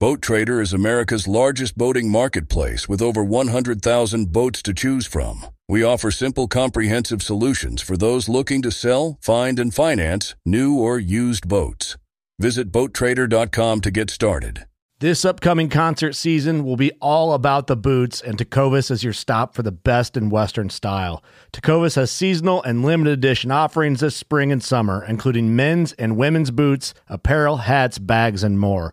Boat Trader is America's largest boating marketplace with over 100,000 boats to choose from. We offer simple, comprehensive solutions for those looking to sell, find, and finance new or used boats. Visit BoatTrader.com to get started. This upcoming concert season will be all about the boots, and Tecovas is your stop for the best in Western style. Tecovas has seasonal and limited edition offerings this spring and summer, including men's and women's boots, apparel, hats, bags, and more.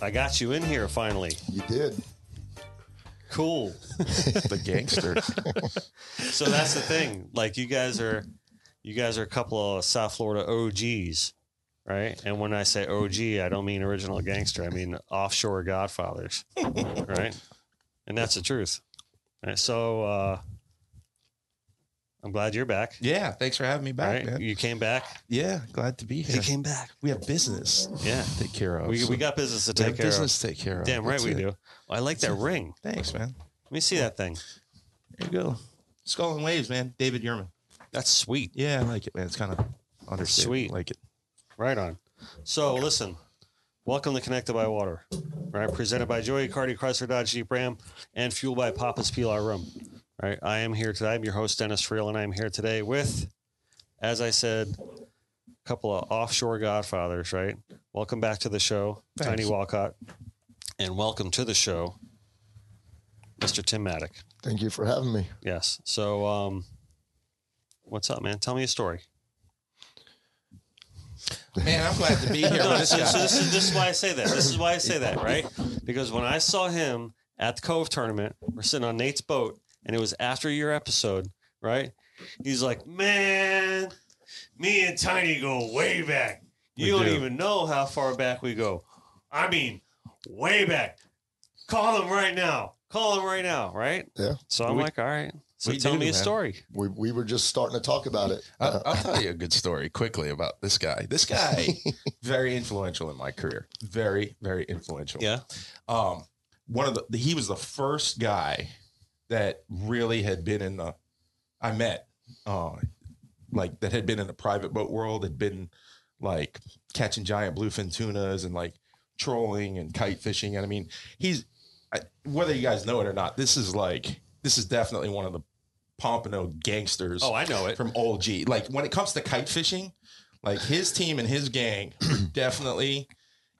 I got you in here finally. You did. Cool. the gangster. So that's the thing. Like you guys are, you guys are a couple of South Florida OGs, right? And when I say OG, I don't mean original gangster. I mean offshore Godfathers, right? And that's the truth. Right? So uh, I'm glad you're back. yeah, thanks for having me back, right? man. You came back. Yeah, glad to be here. You came back. we have business Yeah. to take care of. We, so we got business to we take have care business of. to take care of. Damn right That's we it. do. I like that ring. Thanks, man. Let me see that thing. There you go. Skull and Waves, man. David Yurman. That's sweet. Yeah, I like it, man. It's kind of understated. Sweet. I like it. Right on. So listen, welcome to Connected by Water, right? Presented by Joey Cardi, Chrysler Dodge Jeep Ram, and fueled by Papa's Pilar Rum. Right. I am here today. I'm your host Dennis Friel, and I'm here today with, as I said, a couple of offshore godfathers. Right. Welcome back to the show, Thanks. Tiny Walcott, and welcome to the show, Mr. Tim Maddock. Thank you for having me. Yes. So, um, what's up, man? Tell me a story. Man, I'm glad to be here No, this so, so this is this is why I say that. This is why I say that, right? Because when I saw him at the Cove tournament, we're sitting on Nate's boat, and it was after your episode, right? He's like, "Man, me and Tiny go way back. You We don't do. even know how far back we go. I mean, way back. Call him right now. Call him right now, right? Yeah. So I'm We- like, all right. So tell do, me a man. story. We, we were just starting to talk about it. Uh, I'll, I'll tell you a good story quickly about this guy. This guy, very influential in my career. Very, very influential. Yeah. um one of the he was the first guy that really had been in the I met uh like that had been in the private boat world had been like catching giant bluefin tunas and like trolling and kite fishing and I mean he's I, whether you guys know it or not this is like this is definitely one of the Pompano gangsters Oh, I know it. from Old G. Like when it comes to kite fishing, like his team and his gang definitely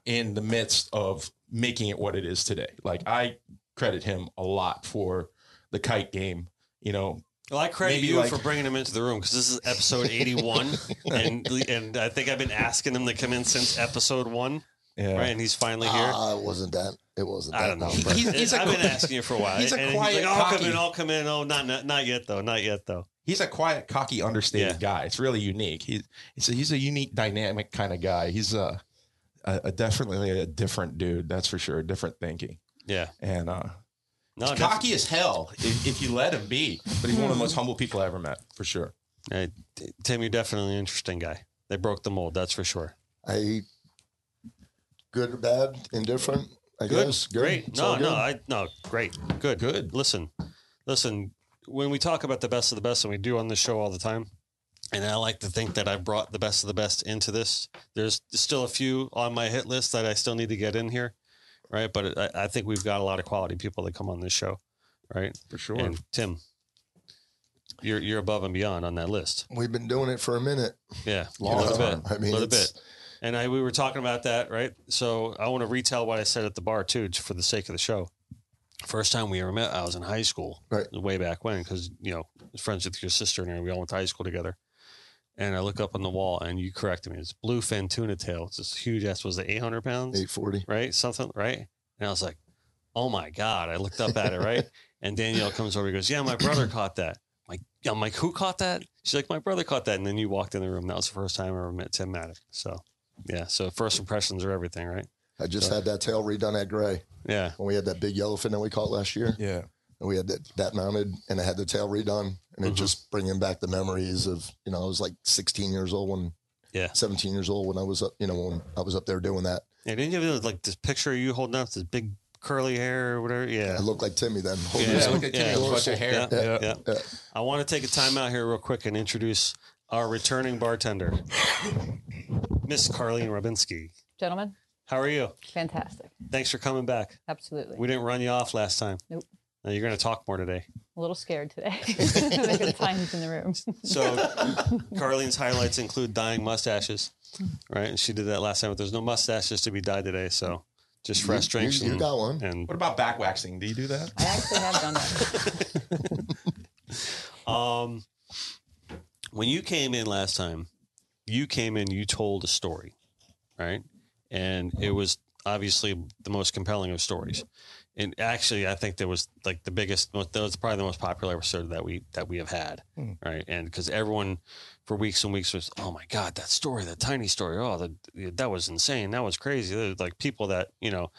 in the midst of making it what it is today. Like I credit him a lot for the kite game. You know, Well, I credit Maybe you like- for bringing him into the room because this is episode 81, and and I think I've been asking him to come in since episode one, yeah. right? And he's finally here. Ah, it wasn't that. It wasn't that. I don't know, no, but He's- he's a I've been asking you for a while. he's a and quiet, he's like, "I'll come cocky- in, I'll come in." Oh, not not, not yet though, not yet though. He's a quiet, cocky, understated Yeah. guy. It's really unique. He's he's a, he's a unique, dynamic kind of guy. He's a, a, a definitely a different dude. That's for sure. Different thinking Yeah, and uh, no, he's cocky as hell if, if you let him be. But he's one of the most humble people I ever met, for sure. def- uh, Tim, you're definitely an interesting guy. They broke the mold, that's for sure. I good or bad, indifferent. I Good, guess. Good. great. It's No, no. I no, great, good, Good. Listen, listen. When we talk about the best of the best, and we do on this show all the time, and I like to think that I've brought the best of the best into this. There's still a few on my hit list that I still need to get in here, right? But I, I think we've got a lot of quality people that come on this show, right? For sure. And Tim, you're you're above and beyond on that list. We've been doing it for a minute. Yeah, Long a little time. bit, I mean, a little bit. And I we were talking about that, right? So I want to retell what I said at the bar too, for the sake of the show. First time we ever met, I was in high school, Right. way back when, because you know, friends with your sister and we all went to high school together. And I look up on the wall, and you corrected me. It's bluefin tuna tail. It's this huge ass. Was it eight hundred pounds? Eight forty. right? Something, right? And I was like, oh my God. I looked up at it, right? and Danielle comes over and goes, yeah, my brother caught that. I'm like, I'm like, who caught that? She's like, my brother caught that. And then you walked in the room. That was the first time I ever met Tim Maddock. So, yeah. So, first impressions are everything, right? I just had that tail redone at Gray Yeah. when we had that big yellowfin that we caught last year. Yeah. And we had that, that mounted and I had the tail redone and it Mhm. just bringing back the memories of, you know, I was like 16 years old when, Yeah. 17 years old when I was up, you know, when I was up there doing that. Yeah. Didn't you have like this picture of you holding up this big curly hair or whatever? Yeah. I looked like Timmy then. Yeah, Yeah, so- look. Timmy with a hair. Yeah, Yeah. yeah. Yeah. I want to take a time out here real quick and introduce our returning bartender, Miss Karlene Rybinski. Gentlemen, How are you? fantastic. Thanks for coming back. Absolutely. We didn't run you off last time. Nope. Now you're going to talk more today. a little scared today. the times in the room. So, Karlene's highlights include dyeing mustaches, right? And she did that last time, but there's no mustaches to be dyed today. So, just fresh You, drinks. you and, got one. and What about back waxing? Do you do that? I actually have done that. um, when you came in last time, you came in, you told a story, right? And it was obviously the most compelling of stories. And actually, I think that was like the biggest, most- that was probably the most popular episode that we that we have had, Hmm. right? And because everyone for weeks and weeks was, oh my god, that story, that tiny story, oh, that that was insane, that was crazy. There's like people that you know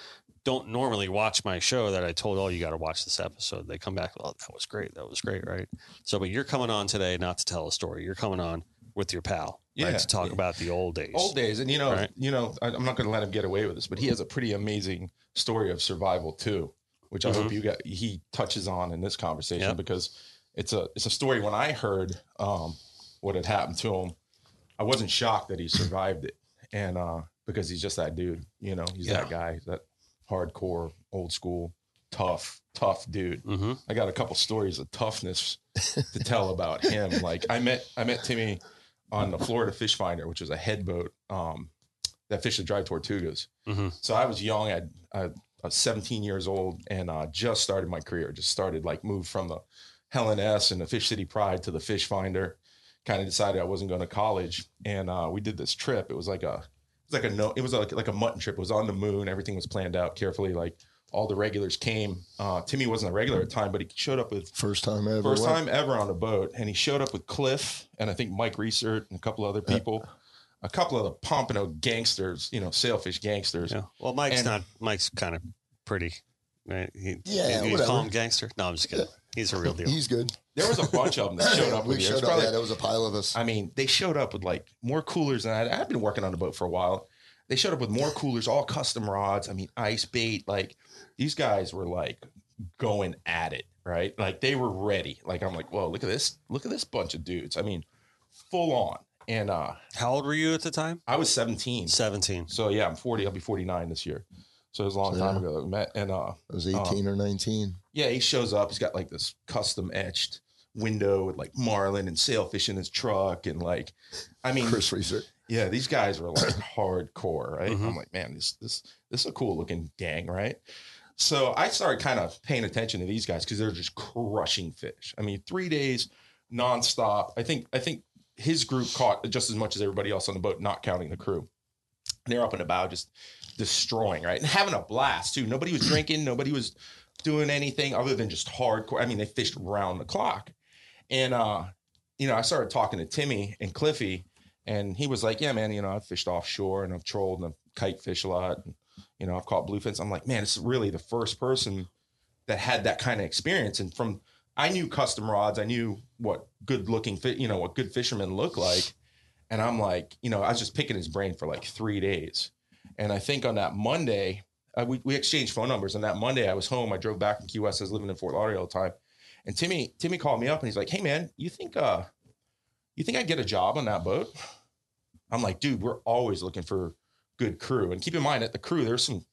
don't normally watch my show that I told, oh, you got to watch this episode. They come back, oh, that was great, that was great, right? So, but you're coming on today not to tell a story. You're coming on with your pal, Yeah, right, to talk yeah. about the old days. Old days, and you know, Right. you know, I, I'm not going to let him get away with this, but he has a pretty amazing story of survival too, which I hope you got. He touches on in this conversation Yep. because it's a it's a story. When I heard um, what had happened to him, I wasn't shocked that he survived it, and uh, because he's just that dude, you know, he's that guy, that hardcore, old school, tough, tough dude. hmm I got a couple stories of toughness to tell about him. Like I met I met Timmy on the Florida Fish Finder, which was a head boat um, that fished the Dry Tortugas. Mhm. So I was young. I, I, I was 17 years old and uh, just started my career. Just started like moved from the Helen S and the Fish City Pride to the Fish Finder. Kind of decided I wasn't going to college, and uh, we did this trip. It was like a it was like a no, it was like like a mutton trip. It was on the moon. Everything was planned out carefully. Like all the regulars came. Uh, Timmy wasn't a regular at the time, but he showed up with First time ever. First went. time ever on a boat, and he showed up with Cliff and I think Mike Reesert and a couple other people, a couple of the Pompano gangsters, you know, sailfish gangsters. Yeah. Well, Mike's And- not. Mike's kind of pretty. Right? He, Yeah, You, you whatever. call him gangster? No, I'm just kidding. He's a real deal. He's good. There was a bunch of them that showed up with We me. There was showed up. probably- Yeah, there was a pile of us. I mean, they showed up with like more coolers than I. I've been working on the boat for a while. They showed up with more coolers, all custom rods. I mean, ice bait. Like these guys were like going at it, right? Like they were ready. Like I'm like, whoa, look at this, look at this bunch of dudes. I mean, full on. And uh How old were you at the time? I was 17. Seventeen. So yeah, I'm 40. I'll be 49 this year. So it was a long time Yeah. ago that we met. And uh, I was 18 or 19. yeah, he shows up. He's got like this custom etched window with like marlin and sailfish in his truck, and like, I mean, Chris Reeser. yeah, these guys were like hardcore, right? Mhm. I'm like, man, this this this is a cool looking gang, right? So I started kind of paying attention to these guys because they're just crushing fish. I mean, three days nonstop. I think I think his group caught just as much as everybody else on the boat, not counting the crew. They're up and about, just destroying, right, and having a blast too. Nobody was drinking, nobody was doing anything other than just hardcore. I mean, they fished round the clock, and uh, you know, I started talking to Timmy and Cliffy, and he was like, "Yeah, man, you know, I've fished offshore and I've trolled and I've kite fish a lot, and you know, I've caught bluefins." I'm like, "Man, it's really the first person that had that kind of experience." And from I knew custom rods, I knew what good looking fit, you know, what good fishermen look like, and I'm like, you know, I was just picking his brain for like three days, and I think on that Monday. Uh, we, we exchanged phone numbers, and that Monday I was home. I drove back from Key West. I was living in Fort Lauderdale at the time, and Timmy Timmy called me up and he's like, "Hey man, you think uh, you think I get a job on that boat?" I'm like, "Dude, we're always looking for good crew." And keep in mind that the crew, there's some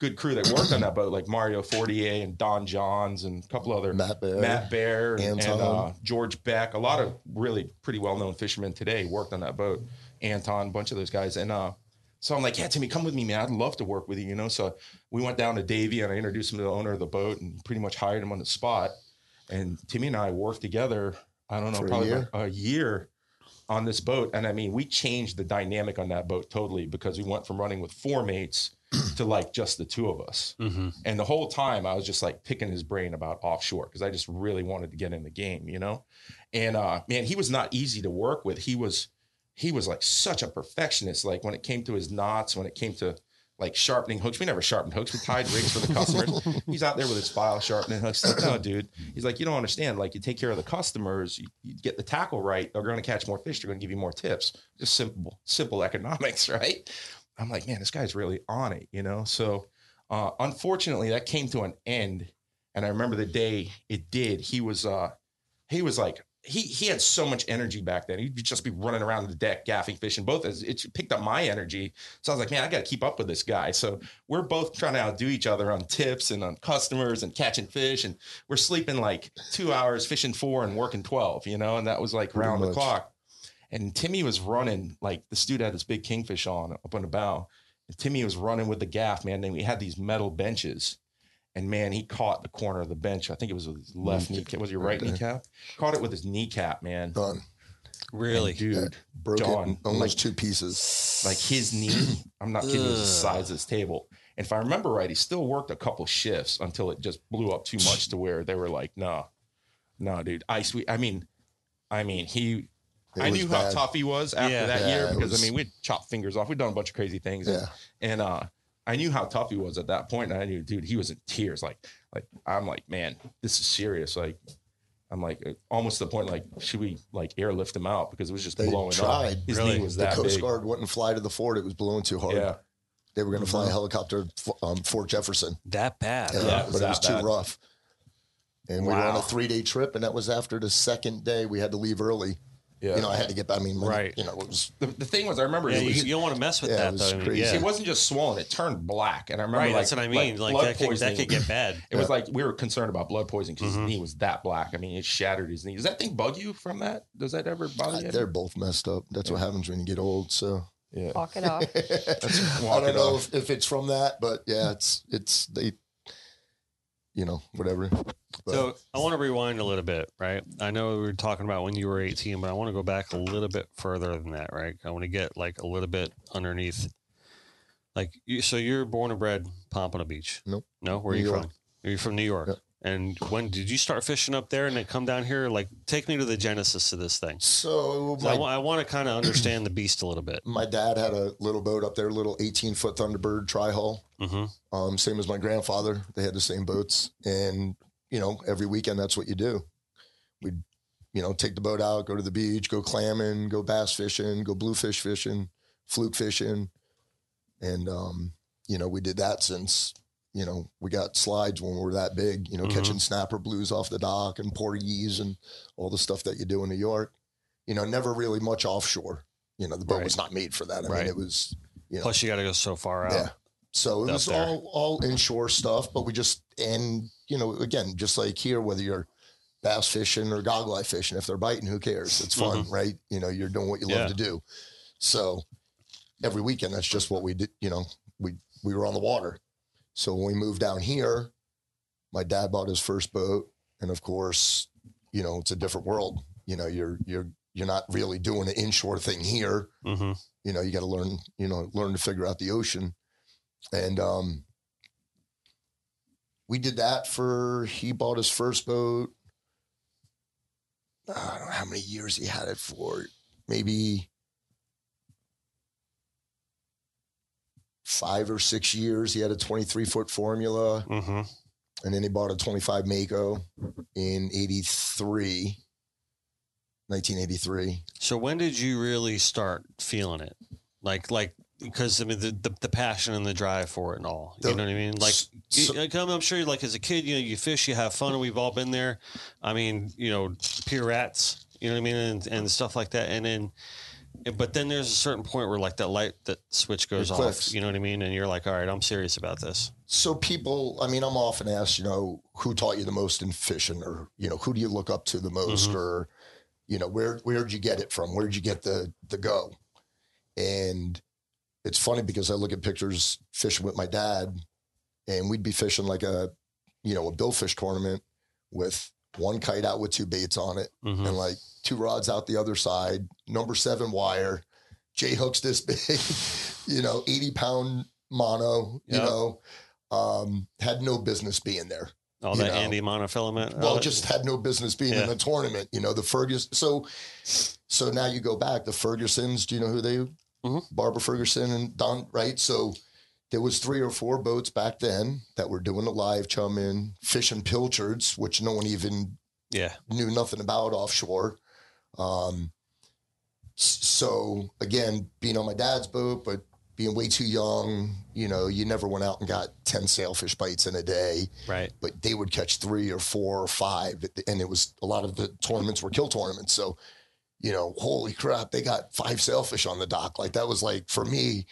good crew that worked on that boat, like Mario Fortier and Don Johns and a couple other Matt Bear. Matt Bear and, and, uh, George Beck. A lot of really pretty well known fishermen today worked on that boat. Anton, a bunch of those guys, and uh, So I'm like, yeah, Timmy, come with me, man. I'd love to work with you, you know. So we went down to Davie and I introduced him to the owner of the boat and pretty much hired him on the spot. And Timmy and I worked together, I don't know, For a probably year? about a year on this boat. And I mean, we changed the dynamic on that boat totally because we went from running with four mates to like just the two of us. Mm-hmm. And the whole time I was just like picking his brain about offshore because I just really wanted to get in the game, you know? And uh man, he was not easy to work with. He was he was like such a perfectionist. Like when it came to his knots, when it came to like sharpening hooks, we never sharpened hooks. We tied rigs for the customers. He's out there with his file sharpening hooks. Like, no, dude. He's like, you don't understand. Like, you take care of the customers, you, you get the tackle right, they're going to catch more fish. They're going to give you more tips. Just simple, simple economics, right? I'm like, man, this guy's really on it, you know? So, uh, unfortunately, that came to an end. And I remember the day it did. He was, uh, he was like, he he had so much energy back then. He'd just be running around the deck, gaffing, fishing. Both as it picked up my energy. So I was like, man, I got to keep up with this guy. So we're both trying to outdo each other on tips and on customers and catching fish. And we're sleeping like two hours, fishing four, and working twelve. You know, and that was like Pretty round the clock. And Timmy was running like this dude had this big kingfish on up on the bow. And Timmy was running with the gaff, man. Then we had these metal benches. And man, he caught the corner of the bench. I think it was with his left kneecap. Was it your right Okay. kneecap? Caught it with his kneecap, man. Done. Really? And dude, Yeah. Broke Dawn, it almost like- two pieces. like his knee. I'm not kidding. you, was the size of this table. And if I remember right, he still worked a couple shifts until it just blew up too much to where they were like, "No, no, dude, ice." We, I mean, I mean, he. It I was knew how tough he was after Yeah. that Yeah, year because was- I mean we'd chopped fingers off. We'd done a bunch of crazy things. And, Yeah. and uh I knew how tough he was at that point, and I knew, dude, he was in tears. Like, like I'm like, man, this is serious. Like, I'm like uh, almost to the point like, should we like airlift him out because it was just They blowing tried. up. His Really? knee was The that Coast big. Guard wouldn't fly to the fort. It was blowing too hard. Yeah, They were going to fly a helicopter um, Fort Jefferson. That bad? Yeah. Yeah, it but it was that too rough. And we were on a three day trip, and that was after the second day. We had to leave early. Yeah. You know, I had to get. That. I mean, when- Right. You know, it was the, the thing was, I remember Yeah, it you, was, you don't want to mess with Yeah, it that was though. Crazy. yeah. it wasn't just swollen; it turned black. And I remember, right. like, that's what I mean. Like, blood that, could, that could get bad. It was like we were concerned about blood poisoning because Mhm. his knee was that black. I mean, it shattered his knee. Does that thing bug you from that? Does that ever bother you? they're both messed up. That's what happens when you get old. So yeah. Walk it off. That's I don't know off. if, if it's from that, but yeah, it's it's they, you know, whatever. But So I want to rewind a little bit, right? I know we were talking about when you were 18, but I want to go back a little bit further than that, right? I want to get like a little bit underneath. Like, you, so you're born and bred Pompano Beach? Nope. No, where are you York. from? Are you from New York? Yep. And when did you start fishing up there and then come down here? Like, take me to the genesis of this thing. So, I, my, wa- I want to kind of understand the beast a little bit. my dad had a little boat up there, little 18 foot Thunderbird tri hull. Mm-hmm. Um, same as my grandfather. They had the same boats, and you know, every weekend that's what you do. We'd, you know, take the boat out, go to the beach, go clamming, go bass fishing, go bluefish fishing, fluke fishing, and um, you know, we did that since you know we got slides when we were that big. You know, Mhm. catching snapper blues off the dock and porgies and all the stuff that you do in New York. You know, never really much offshore. You know, the boat Right. was not made for that. I Right. mean, it was you know, Plus, you got to go so far out. yeah. So it was there. all all inshore stuff, but we just and you know again just like here, whether you're bass fishing or goggle eye fishing, if they're biting, who cares? It's fun, right? You know, you're doing what you Mm-hmm. Yeah. love to do. So every weekend, that's just what we did. You know, we we were on the water. So when we moved down here, my dad bought his first boat, and of course, you know, it's a different world. You know, you're you're you're not really doing an inshore thing here. Mm-hmm. you know you got to learn you know learn to figure out the ocean. And um we did that for he bought his first boat. I don't know how many years he had it for. Maybe five or six years he had a 23 foot formula Mm-hmm. and then he bought a 25 mako in 83 1983 So when did you really start feeling it? Like, like, because I mean, the, the the passion and the drive for it and all. You The- know what I mean? Like, so- you, like, I'm, I'm sure, like as a kid, you know, you fish, you have fun, and we've all been there. I mean, you know, pirouettes, you know what I mean, and, and stuff like that. And then, but then there's a certain point where like that light, that switch goes off. clicks. You know what I mean? And you're like, all right, I'm serious about this. so people i mean i'm often asked you know who taught you the most in fishing or you know who do you look up to the most Mhm. or you know where where'd you get it from where'd you get the the go and it's funny because I look at pictures fishing with my dad, and we'd be fishing like a, you know, a billfish tournament with one kite out with two baits on it, Mhm. and like two rods out the other side, number seven wire, J hooks this big, you know, 80 pound mono, you know, um, had no business being there. All that know. Andy monofilament. Well, just had no business being in Yeah. the tournament, you know, the Ferguson. So, so now you go back, the Fergusons, do you know who they, Mhm. Barbara Ferguson and Don, right? So there was three or four boats back then that were doing the live chum in, fishing pilchards, which no one even yeah. knew nothing about offshore. Um, so again, being on my dad's boat, but being way too young, you know, you never went out and got 10 sailfish bites in a day, Right. but they would catch three or four or five. And it was a lot of the tournaments were kill tournaments. So, you know, holy crap, they got five sailfish on the dock. Like that was like, for me,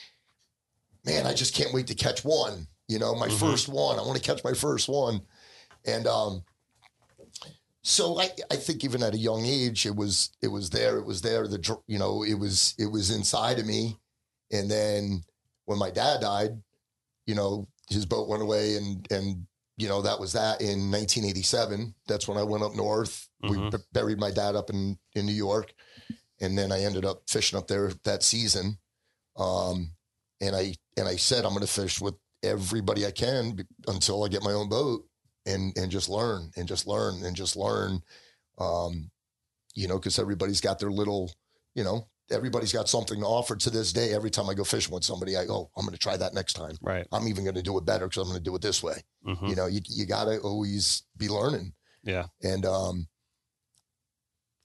man, I just can't wait to catch one, you know, my Mhm. first one. I want to catch my first one. And, um, so I, I think even at a young age, it was it was there. It was there. The you know it was it was inside of me. And then when my dad died, you know his boat went away, and and you know that was that in 1987. That's when I went up north. We Mhm. b- buried my dad up in in New York, and then I ended up fishing up there that season. Um, and I and I said I'm going to fish with everybody I can until I get my own boat and and just learn and just learn and just learn. Um you know because everybody's got their little you know everybody's got something to offer to this day. Every time i go fishing with somebody i go oh, i'm going to try that next time. Right. i'm even going to do it better because i'm going to do it this way. Hmm you know you, you got to always be learning. Yeah. and um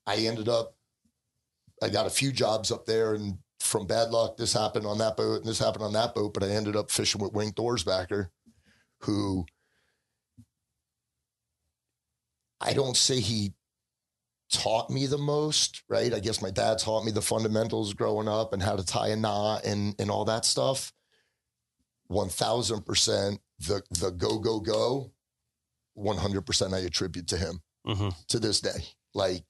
i ended up i got a few jobs up there and from bad luck this happened on that boat and this happened on that boat but i ended up fishing with wink dorsbacker who i don't say he taught me the most right? I guess my dad taught me the fundamentals growing up and how to tie a knot and and all that stuff. 1000% the the go go go 100% i attribute to him hmm to this day. Like,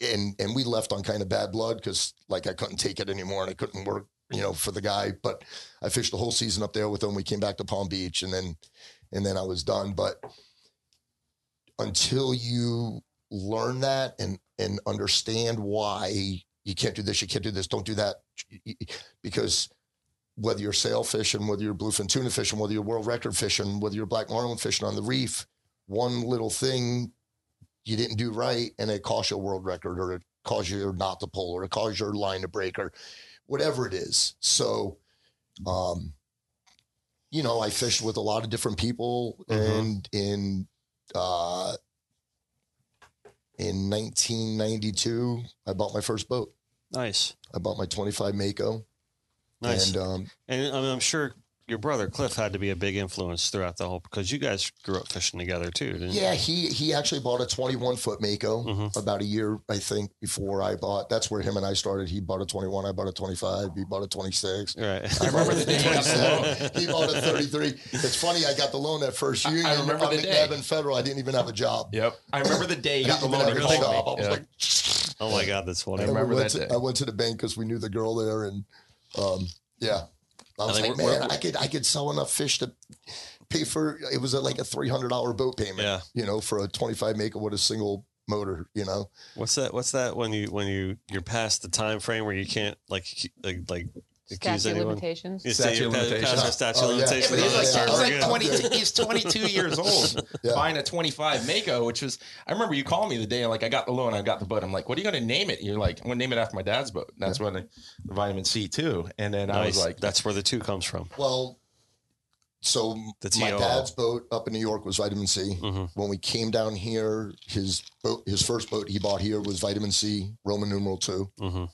and and we left on kind of bad blood because like I couldn't take it anymore and I couldn't work, you know, for the guy. But I fished the whole season up there with him. We came back to Palm Beach and then and then I was done. But until you learn that and and understand why you can't do this, you can't do this, don't do that, because whether you're sail fishing, whether you're bluefin tuna fishing, whether you're world record fishing, whether you're black marlin fishing on the reef, one little thing you didn't do right and it cost you a world record or it caused you not to pull or it caused your line to break or whatever it is. So, um, you know, I fished with a lot of different people Mhm. and in, uh, in 1992, I bought my first boat. Nice. I bought my 25 Mako. Nice. And, um, And I mean, I'm sure your brother Cliff had to be a big influence throughout the whole because you guys grew up fishing together too, didn't you? Yeah, he he actually bought a 21 foot Mako Mhm. about a year, I think, before I bought. That's where him and I started. He bought a 21, I bought a 25, he bought a 26. Right. I remember the day you got the 27. He bought a 33. It's funny, I got the loan that first I- year. I remember I'm the day. McNabb and Federal. I didn't even have a job. Yep. I remember the day I you got the loan. have You job. I was Yeah. like, oh my God, that's funny. I and we remember went that to- day. I went to the bank because we knew the girl there, and um, yeah, I was like, we're- man, we're- I could I could sell enough fish to pay for. It was a, like a three hundred dollar boat payment. Yeah. you know, for a twenty five Mako with a single motor. You know, What's that? What's that when you when you you're past the time frame where you can't like like like accuse Statute anyone? limitations. You Statute say of you're past- limitations. past the statute Oh, yeah. Yeah, limitations. but he's like, that, he's like 22, he's 22 years old Yeah. buying a 25 Mako, which was, I remember you called me the day, like I got the loan, I got the boat. I'm like, what are you going to name it? You're like, I'm going to name it after my dad's boat. And that's when the, the vitamin C too. And then I was like, that's where the two comes from. well, so The my dad's boat up in New York was vitamin C. hmm When we came down here, his boat, his first boat he bought here was vitamin C, Roman numeral two. hmm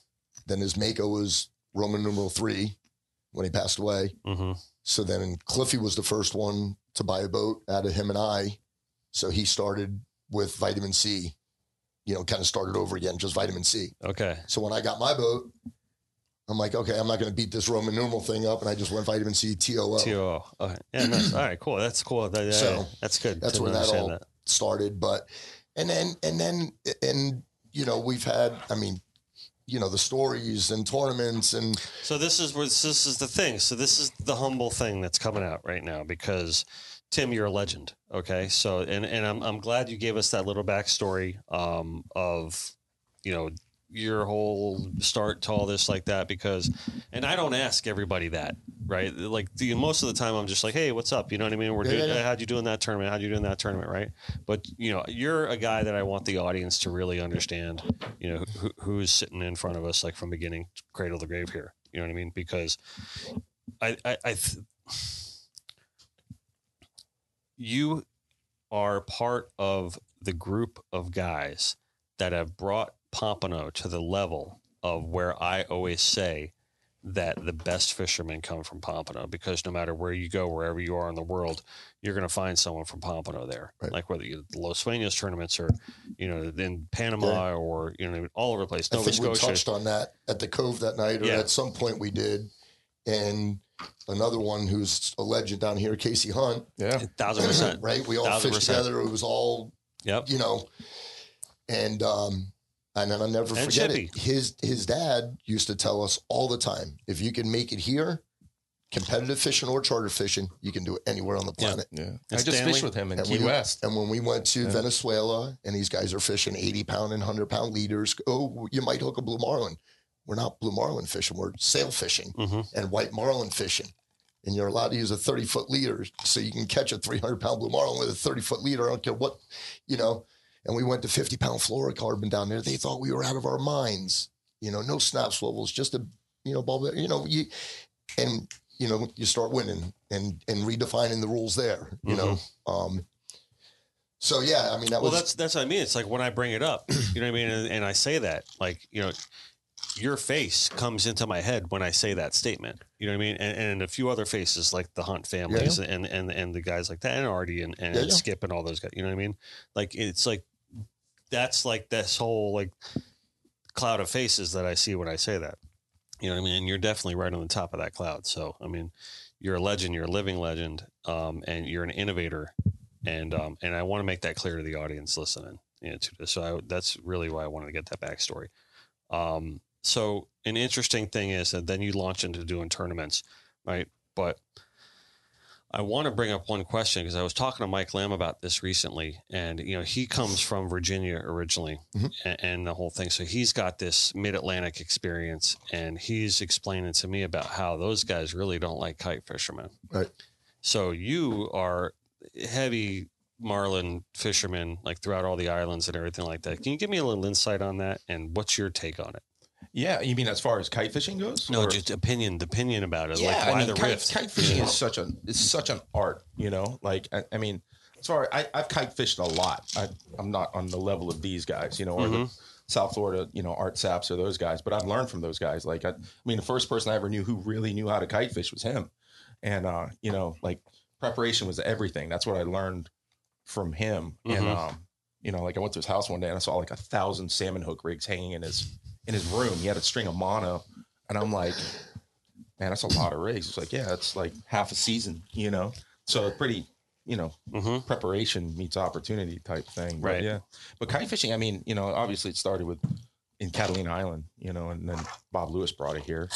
Then his Mako was Roman numeral three when he passed away. hmm So then Cliffy was the first one to buy a boat out of him and I. So he started with vitamin C, you know, kind of started over again, just vitamin C. Okay. So when I got my boat, I'm like, okay, I'm not going to beat this Roman numeral thing up. And I just went vitamin C TOO. TOO. Okay. Yeah. Nice. All right. Cool. That's cool. That, So, yeah. that's good. That's where that all started. But, and then, and then, and, you know, we've had, I mean, you know the stories and tournaments and So this is where this is the thing. So this is the humble thing that's coming out right now because Tim, you're a legend. Okay, so and and I'm I'm glad you gave us that little backstory um, of you know your whole start to all this like that because and I don't ask everybody that right? Like the most of the time I'm just like hey what's up? You know what I mean? We're Yeah, doing yeah, yeah. how'd you do in that tournament? How'd you do in that tournament? Right? But you know you're a guy that I want the audience to really understand you know who, who's sitting in front of us like from beginning cradle to grave here. You know what I mean? Because I I, I th- you are part of the group of guys that have brought Pompano to the level of where I always say that the best fishermen come from Pompano because no matter where you go, wherever you are in the world, you're going to find someone from Pompano there. Right. Like whether you the Los Sueños tournaments or, you know, in Panama or, you know, all over the place. I Nova think we touched on that at the Cove that night, or Yeah. at some point we did. And another one who's a legend down here, Casey Hunt, Yeah. Thousand percent. right? We all Thousand fished percent. together. It was all, Yep. you know, and um, and then I'll never And forget Chippy. it. His his dad used to tell us all the time, if you can make it here, competitive fishing or charter fishing, you can do it anywhere on the planet. Yeah. And I just Stanley? fished with him in And Key we- West. And when we went to Yeah. Venezuela and these guys are fishing 80 pound and 100 pound leaders, oh, you might hook a blue marlin. We're not blue marlin fishing, we're sail fishing hmm and white marlin fishing. And you're allowed to use a 30 foot leader. So you can catch a 300 pound blue marlin with a 30 foot leader. I don't care what, you know. And we went to 50 pound fluorocarbon down there. They thought we were out of our minds. You know, no snap swivels, just a, you know, bulb, you know, you, and, you know, you start winning and, and redefining the rules there, you know. Um, so yeah, I mean, that Well, was, that's that's what I mean. It's like when I bring it up, you know what I mean, and, and I say that, like you know, your face comes into my head when I say that statement. You know what I mean, and, and a few other faces like the Hunt families and and and the guys like that, and Artie and, and Yeah, yeah. Skip and all those guys. You know what I mean? Like it's like that's like this whole like cloud of faces that I see when I say that. You know what I mean? And you're definitely right on the top of that cloud. So I mean, you're a legend. You're a living legend, um, and you're an innovator and um, and I want to make that clear to the audience listening. You know, to this. So I, that's really why I wanted to get that backstory. Um, so an interesting thing is that then you launch into doing tournaments, right? But I want to bring up one question because I was talking to Mike Lamb about this recently, and you know he comes from Virginia originally, Mhm. and, and the whole thing. So he's got this Mid Atlantic experience, and he's explaining to me about how those guys really don't like kite fishermen. Right. So you are heavy marlin fisherman, like throughout all the islands and everything like that. Can you give me a little insight on that, and what's your take on it? Yeah. You mean as far as kite fishing goes? No, Or- just opinion, the opinion about it. yeah, like why I mean, the kite, kite fishing is such a is such an art, you know. Like I, I mean, sorry, I, I've kite fished a lot. I, I'm not on the level of these guys, you know, or the South Florida, you know, Art Saps or those guys. But I've learned from those guys. Like I, I mean, the first person I ever knew who really knew how to kite fish was him, and uh, you know, like preparation was everything. That's what I learned from him. And Mhm. um, you know, like I went to his house one day and I saw like a thousand salmon hook rigs hanging in his in his room. He had a string of mono, and I'm like, man, that's a lot of rigs. It's like, yeah, it's like half a season, you know. So pretty, you know, hmm preparation meets opportunity type thing. But Right. yeah. But kite fishing, I mean, you know, obviously it started with in Catalina Island, you know, and then Bob Lewis brought it here.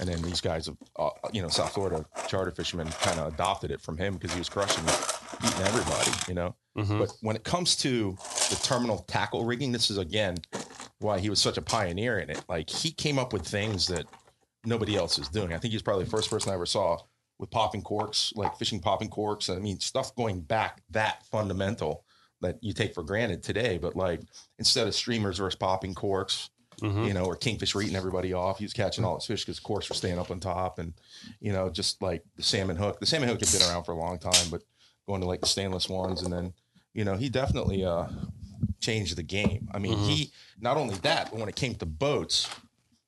And then these guys, have, uh, you know, South Florida charter fishermen kind of adopted it from him because he was crushing it, beating everybody, you know. Hmm But when it comes to the terminal tackle rigging, this is again why he was such a pioneer in it. Like he came up with things that nobody else is doing. I think he's probably the first person I ever saw with popping corks, like fishing popping corks. I mean, stuff going back that fundamental that you take for granted today. But like instead of streamers versus popping corks, hmm you know, or kingfish were eating everybody off. He was catching all his fish because corks were staying up on top, and you know, just like the salmon hook. The salmon hook had been around for a long time, but going to like the stainless ones, and then you know, he definitely uh changed the game. I mean, Mhm. he not only that, but when it came to boats,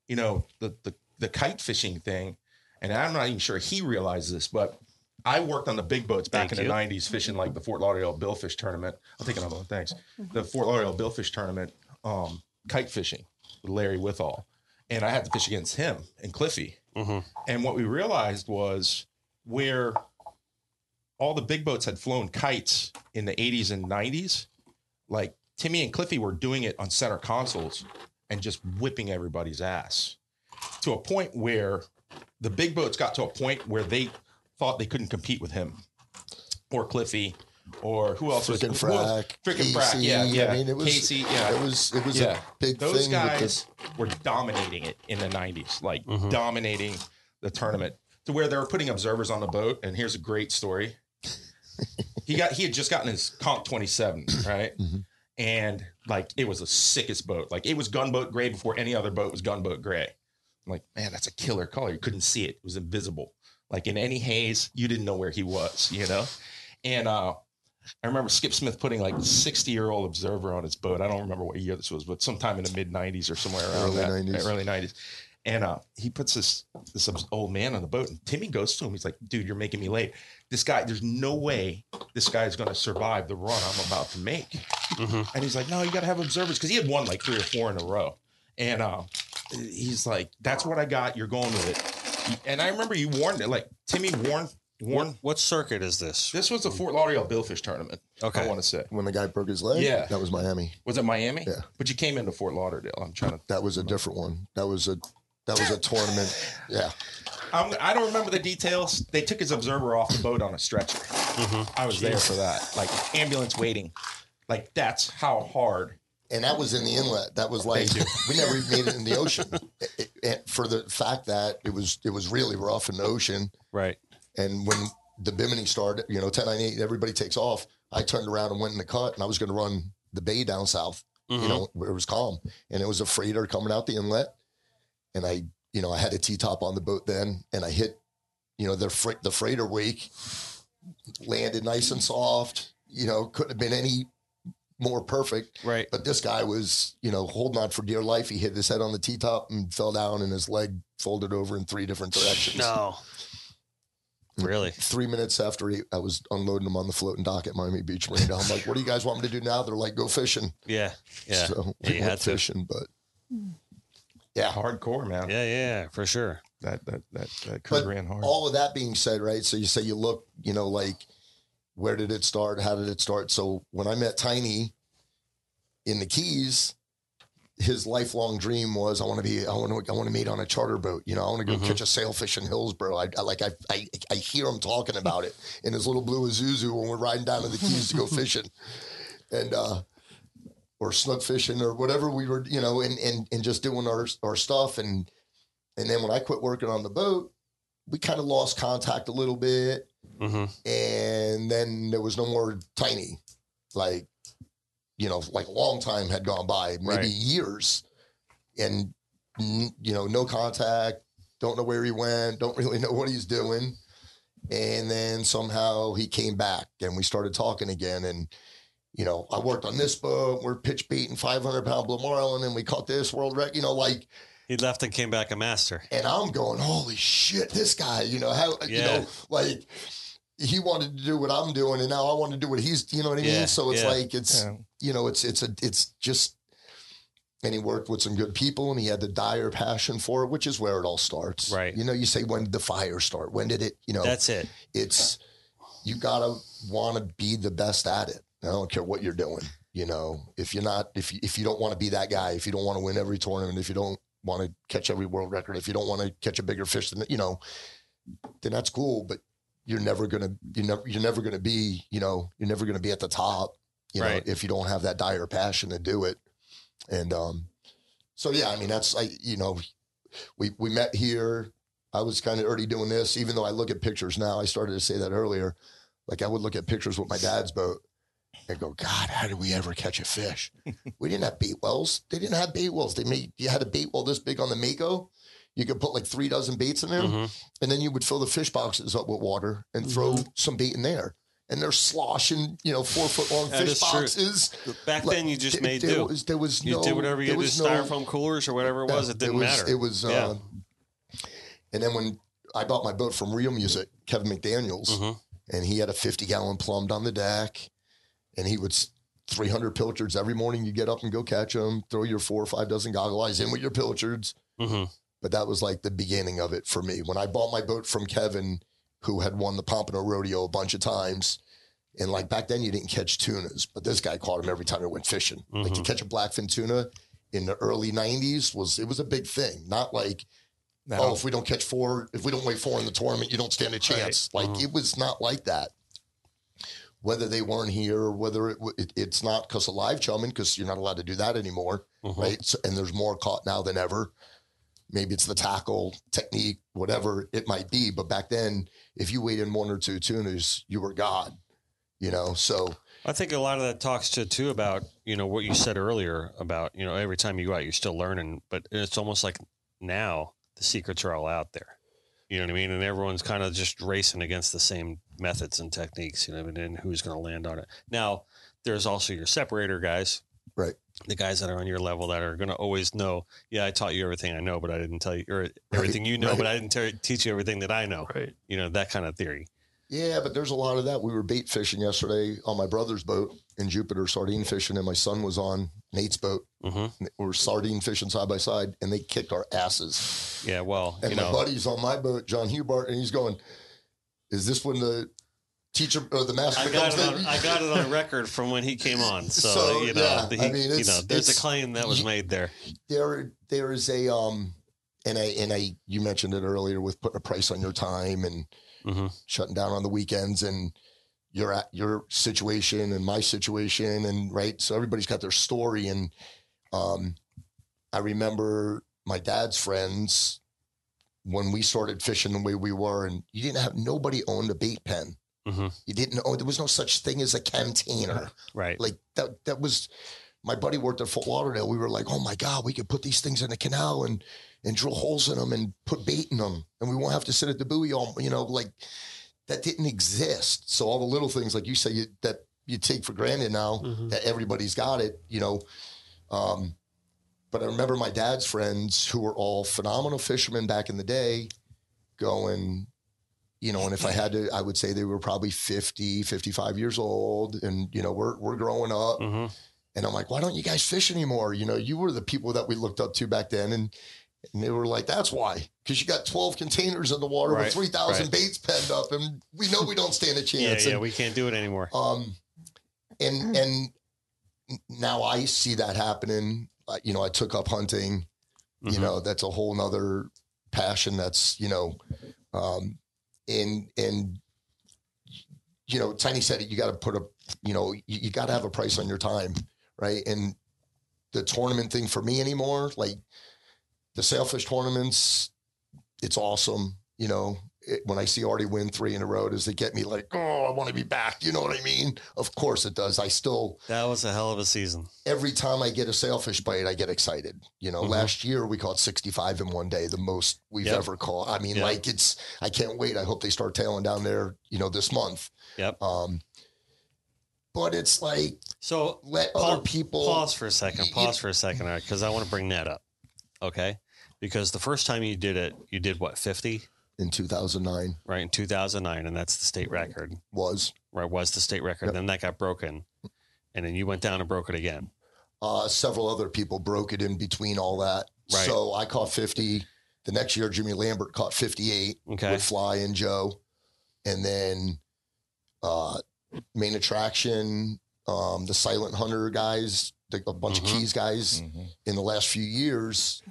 you know, the the the kite fishing thing, and I'm not even sure he realized this, but. I worked on the big boats back Thank in you. the '90s, fishing like the Fort Lauderdale Billfish tournament. I'll take another one, thanks. The Fort Lauderdale Billfish tournament, um, kite fishing with Larry Withall, and I had to fish against him and Cliffy. hmm And what we realized was where all the big boats had flown kites in the 80s and 90s, like Timmy and Cliffy were doing it on center consoles and just whipping everybody's ass to a point where the big boats got to a point where they thought they couldn't compete with him or Cliffy or who else was Frickin' who else- Frack, Frickin' Frack, yeah, yeah. I mean, it was Casey, yeah. it was it was yeah. a big Those thing. guys with were dominating it in the 90s, like Mhm. dominating the tournament to where they were putting observers on the boat. And here's a great story. He got he had just gotten his comp 27, right? Mhm. And like it was the sickest boat. Like it was gunboat gray before any other boat was gunboat gray. I'm like, man, that's a killer color. You couldn't see it. It was invisible. Like in any haze, you didn't know where he was, you know? And uh I remember Skip Smith putting like 60 year old observer on his boat. I don't remember what year this was, but sometime in the mid 90s or somewhere around Early that 90s. early 90s. And uh, he puts this this old man on the boat, and Timmy goes to him. He's like, "Dude, you're making me late. This guy, there's no way this guy is going to survive the run I'm about to make." Mhm. And he's like, "No, you got to have observers because he had won like three or four in a row." And uh, he's like, "That's what I got. You're going with it." And I remember you warned it, like Timmy warned warned. What, what circuit is this? This was the Fort Lauderdale Billfish tournament. Okay. I want to say. when the guy broke his leg, Yeah. that was Miami. Was it Miami? Yeah. But you came into Fort Lauderdale. I'm trying to. That was a different one. That was a that was a tournament. Yeah, I'm, I don't remember the details. They took his observer off the boat on a stretcher. Mhm. I was there for that. Like ambulance waiting. Like that's how hard. and that was in the inlet. That was like we never even made it in the ocean. It- it- it- for the fact that it was it was really rough in the ocean, Right. and when the bimini started, you know, ten nine eight, everybody takes off. I turned around and went in the cut, and I was going to run the bay down south. Mhm. you know, where it was calm. And it was a freighter coming out the inlet. And I, you know, I had a T top on the boat then and I hit, you know, the freight, the freighter wake landed nice and soft, you know, couldn't have been any more perfect. Right. But this guy was, you know, holding on for dear life. He hit his head on the T top and fell down and his leg folded over in three different directions. No. Really? Three minutes after he, I was unloading him on the floating dock at Miami Beach Marina, I'm like, what do you guys want me to do now? They're like, go fishing. Yeah. Yeah. So Yeah, we you went had to. fishing, but hmm. Yeah, Hardcore, man. Yeah. Yeah. For sure. That that that, that crew But ran hard. all of that being said, right? So you say you look, you know, like where did it start? How did it start? So when I met Tiny in the Keys, his lifelong dream was I want to be I want to I want to meet on a charter boat. You know, I want to go Mhm. catch a sailfish in Hillsboro. I, I like I, I I hear him talking about it in his little blue Isuzu when we're riding down to the Keys to go fishing, and uh, or snook fishing or whatever we were, you know, and and and just doing our our stuff. And and then when I quit working on the boat, we kind of lost contact a little bit. Hmm and then there was no more tiny like you know like a long time had gone by maybe Right. years. And you know no contact don't know where he went don't really know what he's doing. And then somehow he came back and we started talking again. And you know i worked on this boat we're pitch baiting 500 pound blue marlin and we caught this world record you know like He left and came back a master. and I'm going, holy shit, this guy, you know, how, you know, like he wanted to do what I'm doing and now I want to do what he's, you know what I mean? Yeah, So it's yeah. like, it's, Yeah. you know, it's, it's a, it's just, and he worked with some good people and he had the dire passion for it, which is where it all starts. Right. You know, you say, when did the fire start? When did it, you know, That's it. it's, you gotta want to be the best at it. I don't care what you're doing. You know, if you're not, if you, if you don't want to be that guy, if you don't want to win every tournament, if you don't want to catch every world record, if you don't want to catch a bigger fish than you know, then that's cool. But you're never gonna, you never, you're never gonna be, you know, you're never gonna be at the top. You Right. know, if you don't have that dire passion to do it. And um, so yeah, I mean, that's I, you know, we we met here. I was kind of already doing this, even though I look at pictures now. I started to say that earlier. Like I would look at pictures with my dad's boat and go, God, how did we ever catch a fish? we didn't have bait wells. They didn't have bait wells. They made you had a bait well this big on the Mako. You could put like three dozen baits in there, Mhm. and then you would fill the fish boxes up with water and throw some bait in there. And they're sloshing, you know, four foot long That fish is true. boxes. Back Like, then, you just there- made there do. Was, there was you no, did whatever you did, was no- styrofoam coolers or whatever it was. It didn't was, matter. It was, Yeah. uh, and then when I bought my boat from Real Music, Kevin McDaniels, Mhm. and he had a 50 gallon plumbed on the deck, and he would 300 pilchards every morning. You get up and go catch them, throw your four or five dozen goggle eyes in with your pilchards. Mhm. But that was like the beginning of it for me. When I bought my boat from Kevin, who had won the Pompano Rodeo a bunch of times, and like back then you didn't catch tunas, but this guy caught them every time he went fishing. Like you Mhm. catch a blackfin tuna, in the early '90s was it was a big thing. Not like Now, oh, if we don't catch four, if we don't weigh four in the tournament, you don't stand a chance. Like Mhm. it was not like that. Whether they weren't here or whether it, it it's not because of live chumming, because you're not allowed to do that anymore, Mhm. right? So, and there's more caught now than ever. Maybe it's the tackle technique, whatever it might be. But back then, if you weighed in one or two tunas, you were God, you know. So I think a lot of that talks to too about you know what you said earlier about you know every time you go out you're still learning, but it's almost like now the secrets are all out there. You know what I mean? And everyone's kind of just racing against the same methods and techniques, you know, and then who's going to land on it. Now, there's also your separator guys, Right. The guys that are on your level that are going to always know, yeah, I taught you everything I know, but I didn't tell you or everything you know, right. but I didn't te- teach you everything that I know. Right. You know, that kind of theory. Yeah, but there's a lot of that. We were bait fishing yesterday on my brother's boat in Jupiter, sardine fishing, and my son was on Nate's boat. hmm We were sardine fishing side by side, and they kicked our asses. Yeah. Well, And you my know, buddy's on my boat, John Hubart, and he's going, "Is this when the teacher or the master I got it. On, the-" I got it on record from when he came on. So, So, you know, yeah, the, I he, mean, you know, there's a claim that was made there. there there is a um and I and I you mentioned it earlier with putting a price on your time and hmm shutting down on the weekends and your at your situation and my situation and right so everybody's got their story and um I remember my dad's friends when we started fishing the way we were and you didn't have nobody owned a bait pen hmm you didn't know there was no such thing as a container Right. like that that was my buddy worked at Fort Lauderdale. We were like, oh my God, we could put these things in the canal and and drill holes in them and put bait in them. And we won't have to sit at the buoy all you know, like that didn't exist. So all the little things like you say you, that you take for granted now Mhm. that everybody's got it, you know. Um, but I remember my dad's friends who were all phenomenal fishermen back in the day going, you know, and if I had to, I would say they were probably 50, 55 years old. And, you know, we're, we're growing up. hmm And I'm like, why don't you guys fish anymore? You know, you were the people that we looked up to back then. And, and they were like, that's why. Because you got 12 containers in the water Right, with 3,000 right. baits penned up. And we know we don't stand a Yeah. chance. Yeah. and, We can't do it anymore. um, and and now I see that happening. You know, I took up hunting. You Mhm. know, that's a whole nother passion. That's you know, um, and and you know, Tiny said it. You got to put a, you know, you, you got to have a price on your time, right? And the tournament thing for me anymore, like the sailfish tournaments, it's awesome. You know, it, when I see Artie win three in a row, does it get me like, oh, I want to be back? You know what I mean? Of course it does. I still, That was a hell of a season. every time I get a sailfish bite, I get excited. You know, Mhm. last year we caught 65 in one day, the most we've Yep. ever caught. I mean, Yep. like it's, I can't wait. I hope they start tailing down there, you know, this month. Yep. Um, but it's like, So let Pa- other people. pause for a second. Pause for a second, because I want to bring that up. Okay. Because the first time you did it, you did what, 50, in 2009 right? In 2009. And that's the state record, was right? Was the state record. Yep. Then that got broken. And then you went down and broke it again. uh, several other people broke it in between all that. Right. So I caught 50. The next year, Jimmy Lambert caught 58 Okay. with Fly and Joe. And then uh, main attraction, um, the Silent Hunter guys, the, a bunch Mhm. of Keys guys Mhm. in the last few years,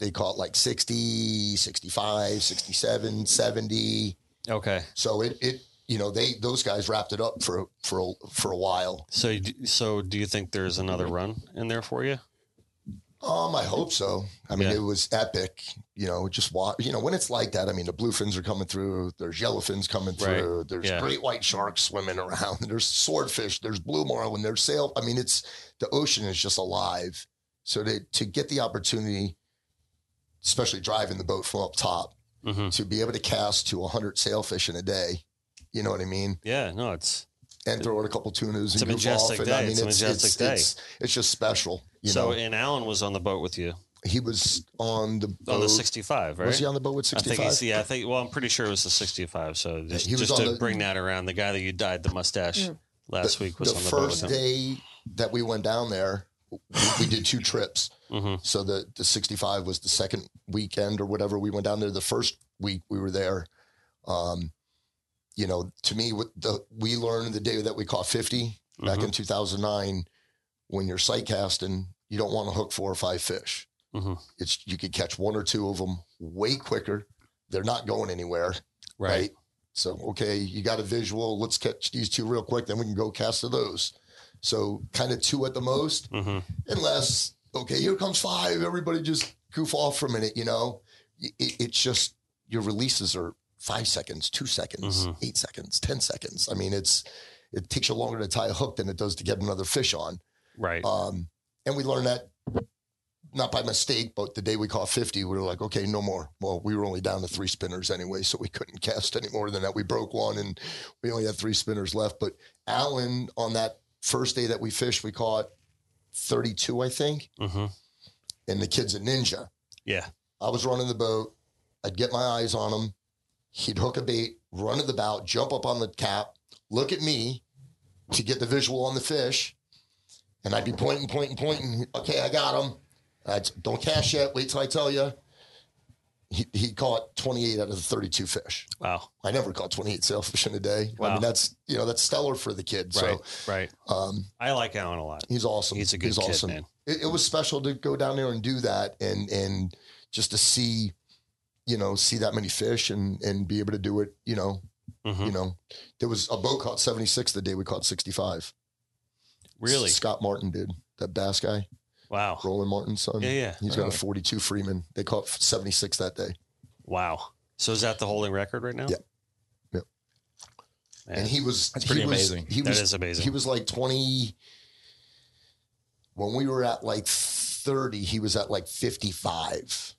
they caught like 60, 65, 67, 70. Okay. So it, it, you know, they, those guys wrapped it up for, for, for a while. So, so do you think there's another run in there for you? Um, I hope so. I mean, Yeah. it was epic. You know, just watch. You know, when it's like that, I mean, the bluefins are coming through. There's yellowfins coming Right. through. There's Yeah. great white sharks swimming around. There's swordfish. There's blue marlin. There's sail. I mean, it's the ocean is just alive. So to to get the opportunity, especially driving the boat from up top, hmm to be able to cast to 100 sailfish in a day, you know what I mean, Yeah. No, it's and throw in a couple tunas It's and a majestic off. And I day. mean, It's it's majestic it's, day. It's, it's just special. You so. know, And Alan was on the boat with you he was on the boat. on the 65, right? Was he on the boat with 65? yeah, I think, well, I'm pretty sure it was the 65. So just, was just to the- bring that around, the guy that you dyed the mustache Mm. last the, week was the on the boat first with him. day that we went down there. We, did two trips. hmm So the the 65 was the second weekend or whatever. We went down there the first week we were there. Um, you know, to me, what the we learned the day that we caught 50 back Mhm. in 2009 when you're sight casting, you don't want to hook four or five fish. Mhm. It's you could catch one or two of them way quicker. They're not going anywhere, right? So okay, you got a visual. Let's catch these two real quick, then we can go cast to those. So kind of two at the most, hmm unless okay, here comes five. Everybody just goof off for a minute. You know, it, it's just your releases are five seconds, two seconds, Mhm. eight seconds, ten seconds. I mean, it's it takes you longer to tie a hook than it does to get another fish on. Right. Um, and we learned that not by mistake, but the day we caught 50, we were like, okay, no more. Well, we were only down to three spinners anyway, so we couldn't cast any more than that. We broke one and we only had three spinners left. But Alan, on that first day that we fished, we caught 32, I think. hmm And the kid's a ninja. Yeah. I was running the boat. I'd get my eyes on him. He'd hook a bait, run to the bow, jump up on the cap, look at me to get the visual on the fish. And I'd be pointing, pointing, pointing. Okay, I got him. I don't cash yet. Wait till I tell you. He, he caught 28 out of the 32 fish. Wow. I never caught 28 sailfish in a day. Wow. I mean, that's, you know, that's stellar for the kid. Right. So right. um, I like Alan a lot. he's awesome. He's a good kid, awesome. man. It, it was special to go down there and do that and and just to see, you know, see that many fish and and be able to do it. You know, Mhm. you know, there was a boat caught seventy six the day we caught sixty five. Really? Scott Martin did that bass guy, Wow. Roland Martin's son. Yeah, yeah. He's got a forty two Freeman. They caught seventy six that day, Wow. So is that the holding record right now? Yeah. Yep. Man. and he was That's he pretty was- amazing. He That was is amazing. He was like twenty. When we were at like thirty, he was at like fifty five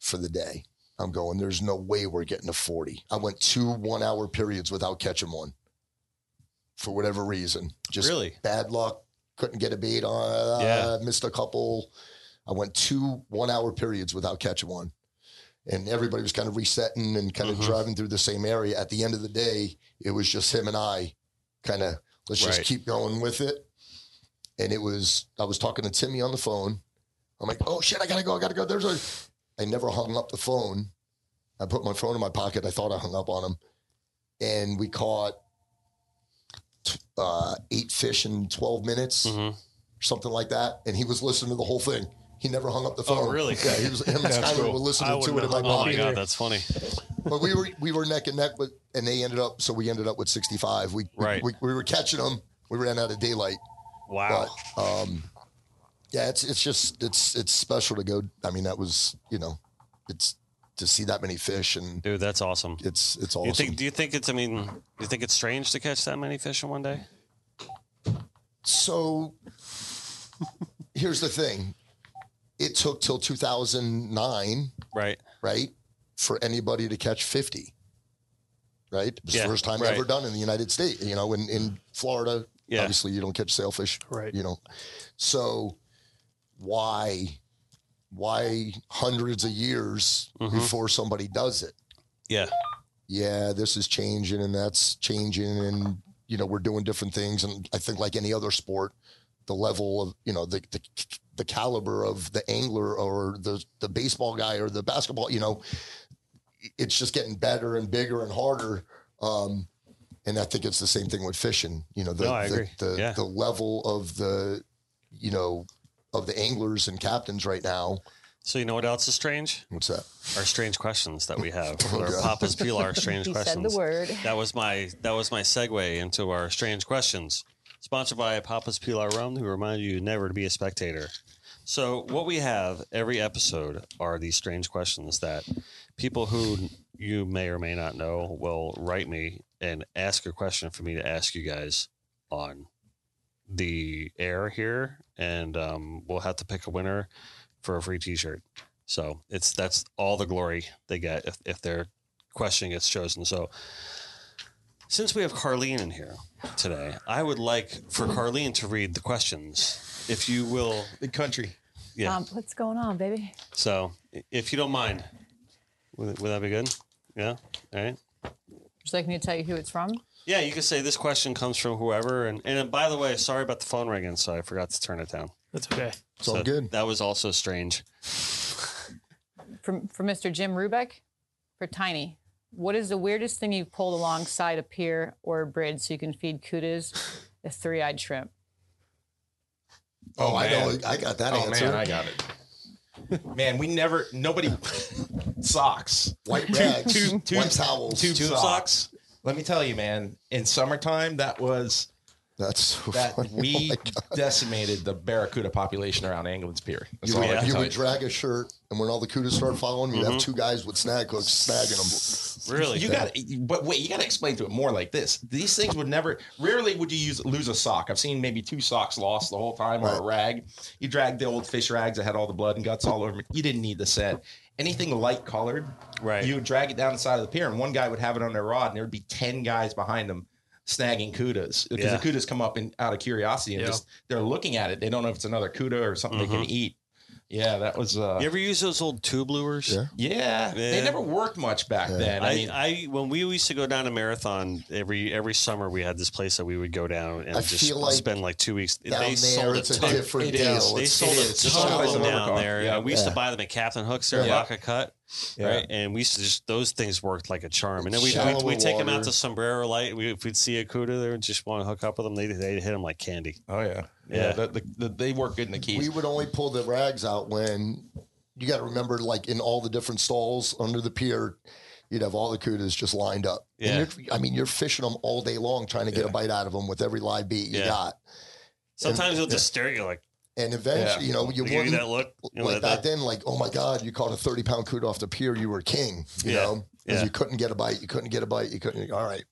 for the day. I'm going. There's no way we're getting to forty. I went two one hour periods without catching one. For whatever reason, just Really? bad luck. Couldn't get a bait on. Uh, Yeah. Missed a couple. I went two one hour periods without catching one. And everybody was kind of resetting and kind of Mhm. driving through the same area. At the end of the day, it was just him and I kind of let's just keep going with it. And it was I was talking to Timmy on the phone. I'm like, oh shit, I gotta go, I gotta go. There's a I never hung up the phone. I put my phone in my pocket. I thought I hung up on him. And we caught uh, eight fish in 12 minutes, Mhm. something like that. And he was listening to the whole thing. He never hung up the phone. Oh, really? Yeah, he was him and Skyler cool. were listening to it in my oh my god, that's funny. But we were we were neck and neck with and they ended up so we ended up with 65. We Right. we, we were catching them. We ran out of daylight. Wow. But um, yeah, it's it's just it's it's special to go. I mean, that was you know, it's to see that many fish and Dude, that's awesome. it's it's awesome. You think? Do you think it's? I mean, do you think it's strange to catch that many fish in one day? so here's the thing. It took till 2009, Right. right, for anybody to catch 50. Right, it was Yeah, the first time right. ever done in the United States. You know, in in Florida, Yeah. obviously you don't catch sailfish. Right. You know, so why why hundreds of years Mhm. before somebody does it? Yeah. yeah, this is changing and that's changing and you know, we're doing different things and I think like any other sport, the level of, you know, the the, the caliber of the angler or the the baseball guy or the basketball, you know, it's just getting better and bigger and harder. Um and I think it's the same thing with fishing. You know, the No, the, the, Yeah. the level of the you know of the anglers and captains right now. So you know what else is strange? What's that? Our strange questions that we have. Oh, our Okay. Papa's Pilar strange He questions. said the word. That was my that was my segue into our strange questions. Sponsored by Papa's Pilar Rum, who remind you never to be a spectator. So what we have every episode are these strange questions that people who you may or may not know will write me and ask a question for me to ask you guys on the air here, and um, we'll have to pick a winner for a free T-shirt. So it's that's all the glory they get if, if their question gets chosen. So since we have Karlene in here today, I would like for Karlene to read the questions, if you will. Big country. Yeah. Um, what's going on, baby? So if you don't mind, would, would that be good? Yeah. All right. Would you like me to tell you who it's from? Yeah, you can say this question comes from whoever. And and uh, by the way, sorry about the phone ringing, so I forgot to turn it down. That's okay. It's all So good. That was also strange. From from Mr. Jim Rubeck for Tiny. What is the weirdest thing you've pulled alongside a pier or a bridge so you can feed kudas, a three-eyed shrimp? Oh, oh I know. I got that Oh answer. man, I got it. Man, we never nobody socks. White Two- rags, two- two- white towels. Tube, Tube socks. socks? Let me tell you, man. In summertime, that was That's so that funny. Oh we Oh decimated the barracuda population around Anglin's Pier. That's You, all would, you tell would drag a shirt, and when all the kudas start following, you'd have mm-hmm. two guys with snag hooks snagging them. Really? You got, but wait, you got to explain to it more like this. These things would never. Rarely would you use lose a sock. I've seen maybe two socks lost the whole time, or a rag. You dragged the old fish rags that had all the blood and guts all over. 'em. You didn't need the set. Anything light colored, Right. You would drag it down the side of the pier, and one guy would have it on their rod, and there would be ten guys behind them snagging kudas because Yeah. the kudas come up in, out of curiosity and Yeah. just they're looking at it. They don't know if it's another kuda or something they can eat. Yeah, that was. uh You ever use those old tube lures? Yeah. yeah, they never worked much back then. I, I, mean, I when we used to go down to marathon every every summer we had this place that we would go down and I just feel like spend like two weeks. Down they there, sold it's a ton- different It deal. is. They It's- sold it a is. Just ton like of them the down Overcock. there. Yeah. we used Yeah. to buy them at Captain Hooks there, Yeah. at Cut, Yeah. right? And we used to just those things worked like a charm. And then we Shallow we, we take them out to Sombrero Light. We, if we'd see a cuda there and just want to hook up with them, they they hit them like candy. oh yeah, yeah. Yeah. the, the, the, they work good in the keys. We would only pull the rags out when you got to remember, like in all the different stalls under the pier, you'd have all the kudas just lined up. And Yeah. you're- I mean, you're fishing them all day long, trying to get a bite out of them with every live beat you Yeah. got. Sometimes they'll just stare at you like And eventually, Yeah. you know, you they give you wouldn't that look. You know, like that- back then, like, oh my God, you caught a 30 pound cuda off the pier, you were king, you Yeah. know, because Yeah. you couldn't get a bite, you couldn't get a bite, you couldn't, all right.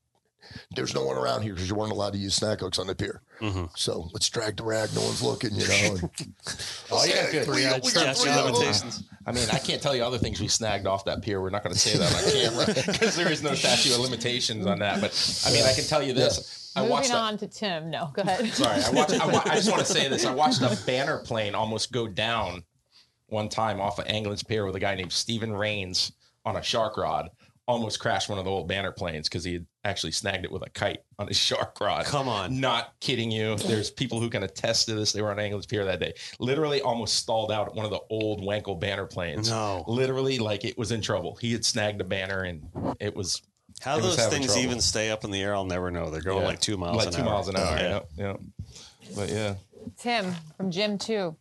There's no one around here because you weren't allowed to use snack hooks on the pier. Mhm. So let's drag the rag, no one's looking, you know. And, Oh, yeah, good. We, got- we got three of of them. limitations. I mean, I can't tell you other things we snagged off that pier. We're not going to say that on camera because there is no statute of limitations on that. But I mean, I can tell you this: I Moving watched. A, on to Tim. No, go ahead. sorry, I watched. I, wa- I just want to say this: I watched a banner plane almost go down one time off of Anglin's Pier with a guy named Stephen Rains on a shark rod. Almost crashed one of the old banner planes because he had actually snagged it with a kite on his shark rod. Come on. Not kidding you. There's people who can attest to this. They were on Anglin's Pier that day. Literally almost stalled out at one of the old Wankel banner planes. No. Literally, like it was in trouble. He had snagged a banner and it was How those things trouble. even stay up in the air, I'll never know. They're going yeah, like two miles an hour. like an two hour. miles an hour. Yeah. Yeah. yeah. But yeah. Tim from Jim Two.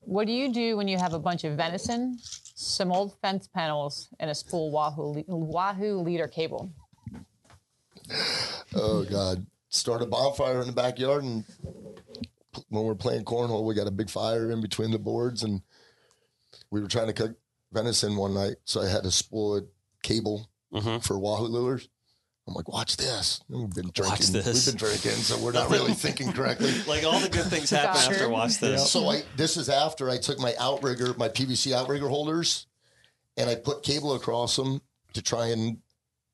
What do you do when you have a bunch of venison, some old fence panels, and a spool Wahoo Wahoo leader cable? Oh God! Start a bonfire in the backyard, and when we're playing cornhole, we got a big fire in between the boards, and we were trying to cook venison one night, so I had to spool a cable Mhm. for wahoo lures. I'm like, watch this. We've been drinking. Watch this. We've been drinking, so we're not really thinking correctly. Like all the good things happen after it. watch this. So I this is after I took my outrigger, my PVC outrigger holders, and I put cable across them to try and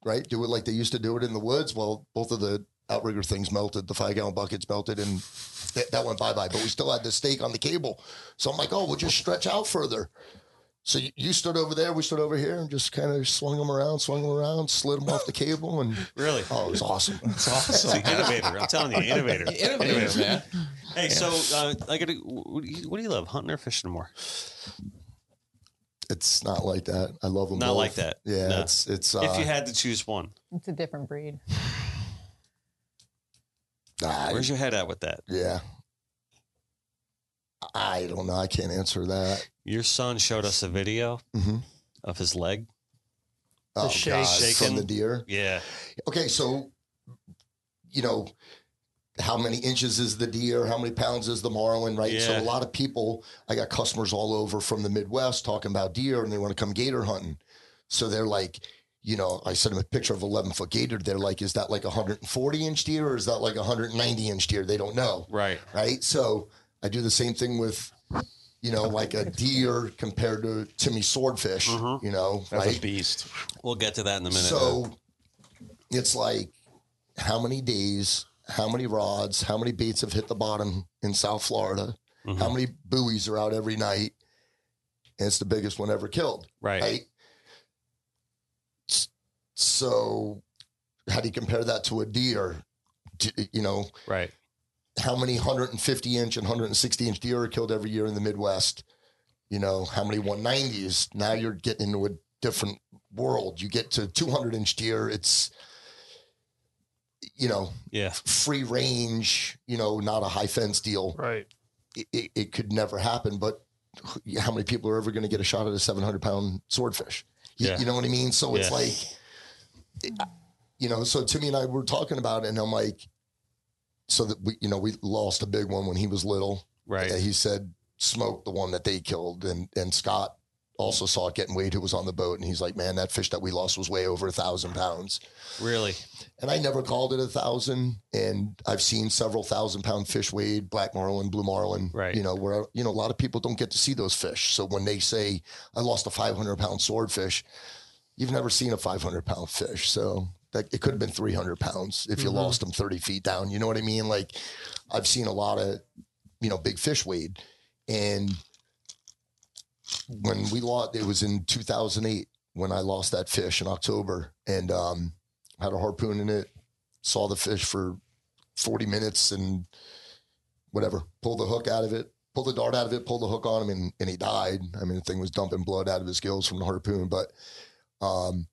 right do it like they used to do it in the woods. Well, both of the outrigger things melted, the five gallon buckets melted, and that, that went bye bye. But we still had the steak on the cable, so I'm like, oh, we'll just stretch out further. So you, you stood over there, we stood over here, and just kind of swung them around, swung them around, slid them off the cable, and Really? oh, it was awesome. It's awesome. innovator. I'm telling you, innovator. Innovator, man. Hey, so uh, I got to. What, do you- what do you love, hunting or fishing more? It's not like that. I love them. Not both. like that. Yeah, No. it's it's. Uh, if you had to choose one, It's a different breed. I- where's your head at with that? Yeah. I don't know. I can't answer that. Your son showed us a video Mhm. of his leg. Oh, shake- God, shaking. from the deer. Yeah. Okay, so you know, how many inches is the deer? How many pounds is the marlin? Right. So a lot of people, I got customers all over from the Midwest talking about deer, and they want to come gator hunting. So they're like, you know, I sent them a picture of 11 foot gator. They're like, is that like a 140 inch deer or is that like a 190 inch deer? They don't know. Right. right? So I do the same thing with, you know, like a deer compared to Timmy swordfish, mm-hmm. you know, That's a right? beast. We'll get to that in a minute. So it's like how many days, how many rods, how many baits have hit the bottom in South Florida, mm-hmm. how many buoys are out every night, and it's the biggest one ever killed, right. right? So how do you compare that to a deer? D- You know, Right. How many 150 inch and 160 inch deer are killed every year in the Midwest? You know, how many 190s? Now you're getting into a different world. You get to 200 inch deer, it's, you know, Yeah. free range, you know, not a high fence deal. Right. it, it, it could never happen. But how many people are ever going to get a shot at a 700 pound swordfish? You, Yeah. you know what I mean? So it's Yeah. like, you know, so Timmy and I were talking about it, and I'm like, so that we, you know, we lost a big one when he was little. Right. And he said Smoke, the one that they killed, and and Scott also saw it getting weighed, who was on the boat, and he's like, man, that fish that we lost was way over a thousand pounds. Really? And I never called it a thousand. And I've seen several thousand pound fish weighed, black marlin, blue marlin, Right. You know, where, you know, a lot of people don't get to see those fish. So when they say, I lost a 500 pound swordfish, you've never seen a 500 pound fish. So that it could have been 300 pounds if you Mm-hmm. lost them 30 feet down. You know what I mean? Like I've seen a lot of, you know, big fish weighed. And when we lost, it was in 2008 when I lost that fish in October and um, had a harpoon in it, saw the fish for 40 minutes and whatever, pulled the hook out of it, pulled the dart out of it, pulled the hook on him, and, and he died. I mean, the thing was dumping blood out of his gills from the harpoon. But um,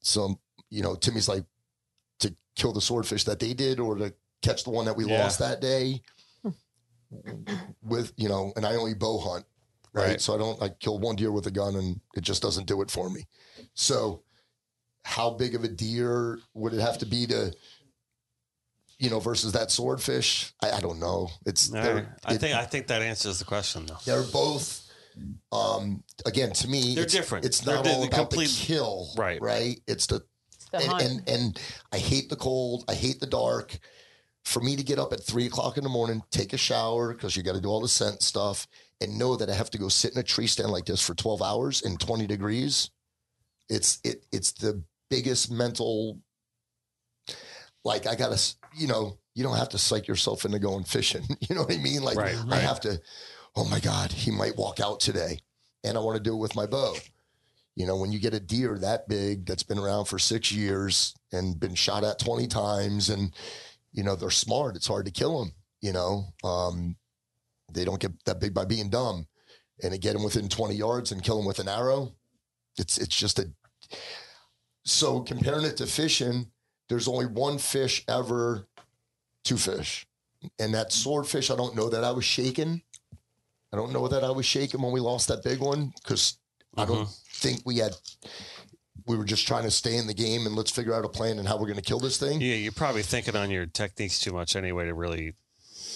so, you know, Timmy's like, to kill the swordfish that they did or to catch the one that we Yeah. lost that day hmm. with, you know, and I only bow hunt right? Right. So I don't like kill one deer with a gun and it just doesn't do it for me. So how big of a deer would it have to be to, you know, versus that swordfish? I, I don't know. It's All right. I it- think I think that answers the question though. they're both. Um, again, to me, They're it's, different. It's They're not di- all about complete- the kill, Right. Right. It's the the and, and and I hate the cold. I hate the dark. For me to get up at three o'clock in the morning, take a shower because you got to do all the scent stuff, and know that I have to go sit in a tree stand like this for twelve hours in twenty degrees. It's it it's the biggest mental. Like I gotta, you know, you don't have to psych yourself into going fishing. You know what I mean? Like Right, I have to. Oh my God, he might walk out today, and I want to do it with my bow. You know, when you get a deer that big that's been around for six years and been shot at 20 times and, you know, they're smart, it's hard to kill them. You know, um, they don't get that big by being dumb. And to get them within 20 yards and kill them with an arrow, it's, it's just a. So comparing it to fishing, there's only one fish ever to fish. And that swordfish, I don't know that I was shaking. I don't know that I was shaking when we lost that big one because I don't mm-hmm. think we had. We were just trying to stay in the game and let's figure out a plan and how we're going to kill this thing. Yeah, you're probably thinking on your techniques too much anyway to really,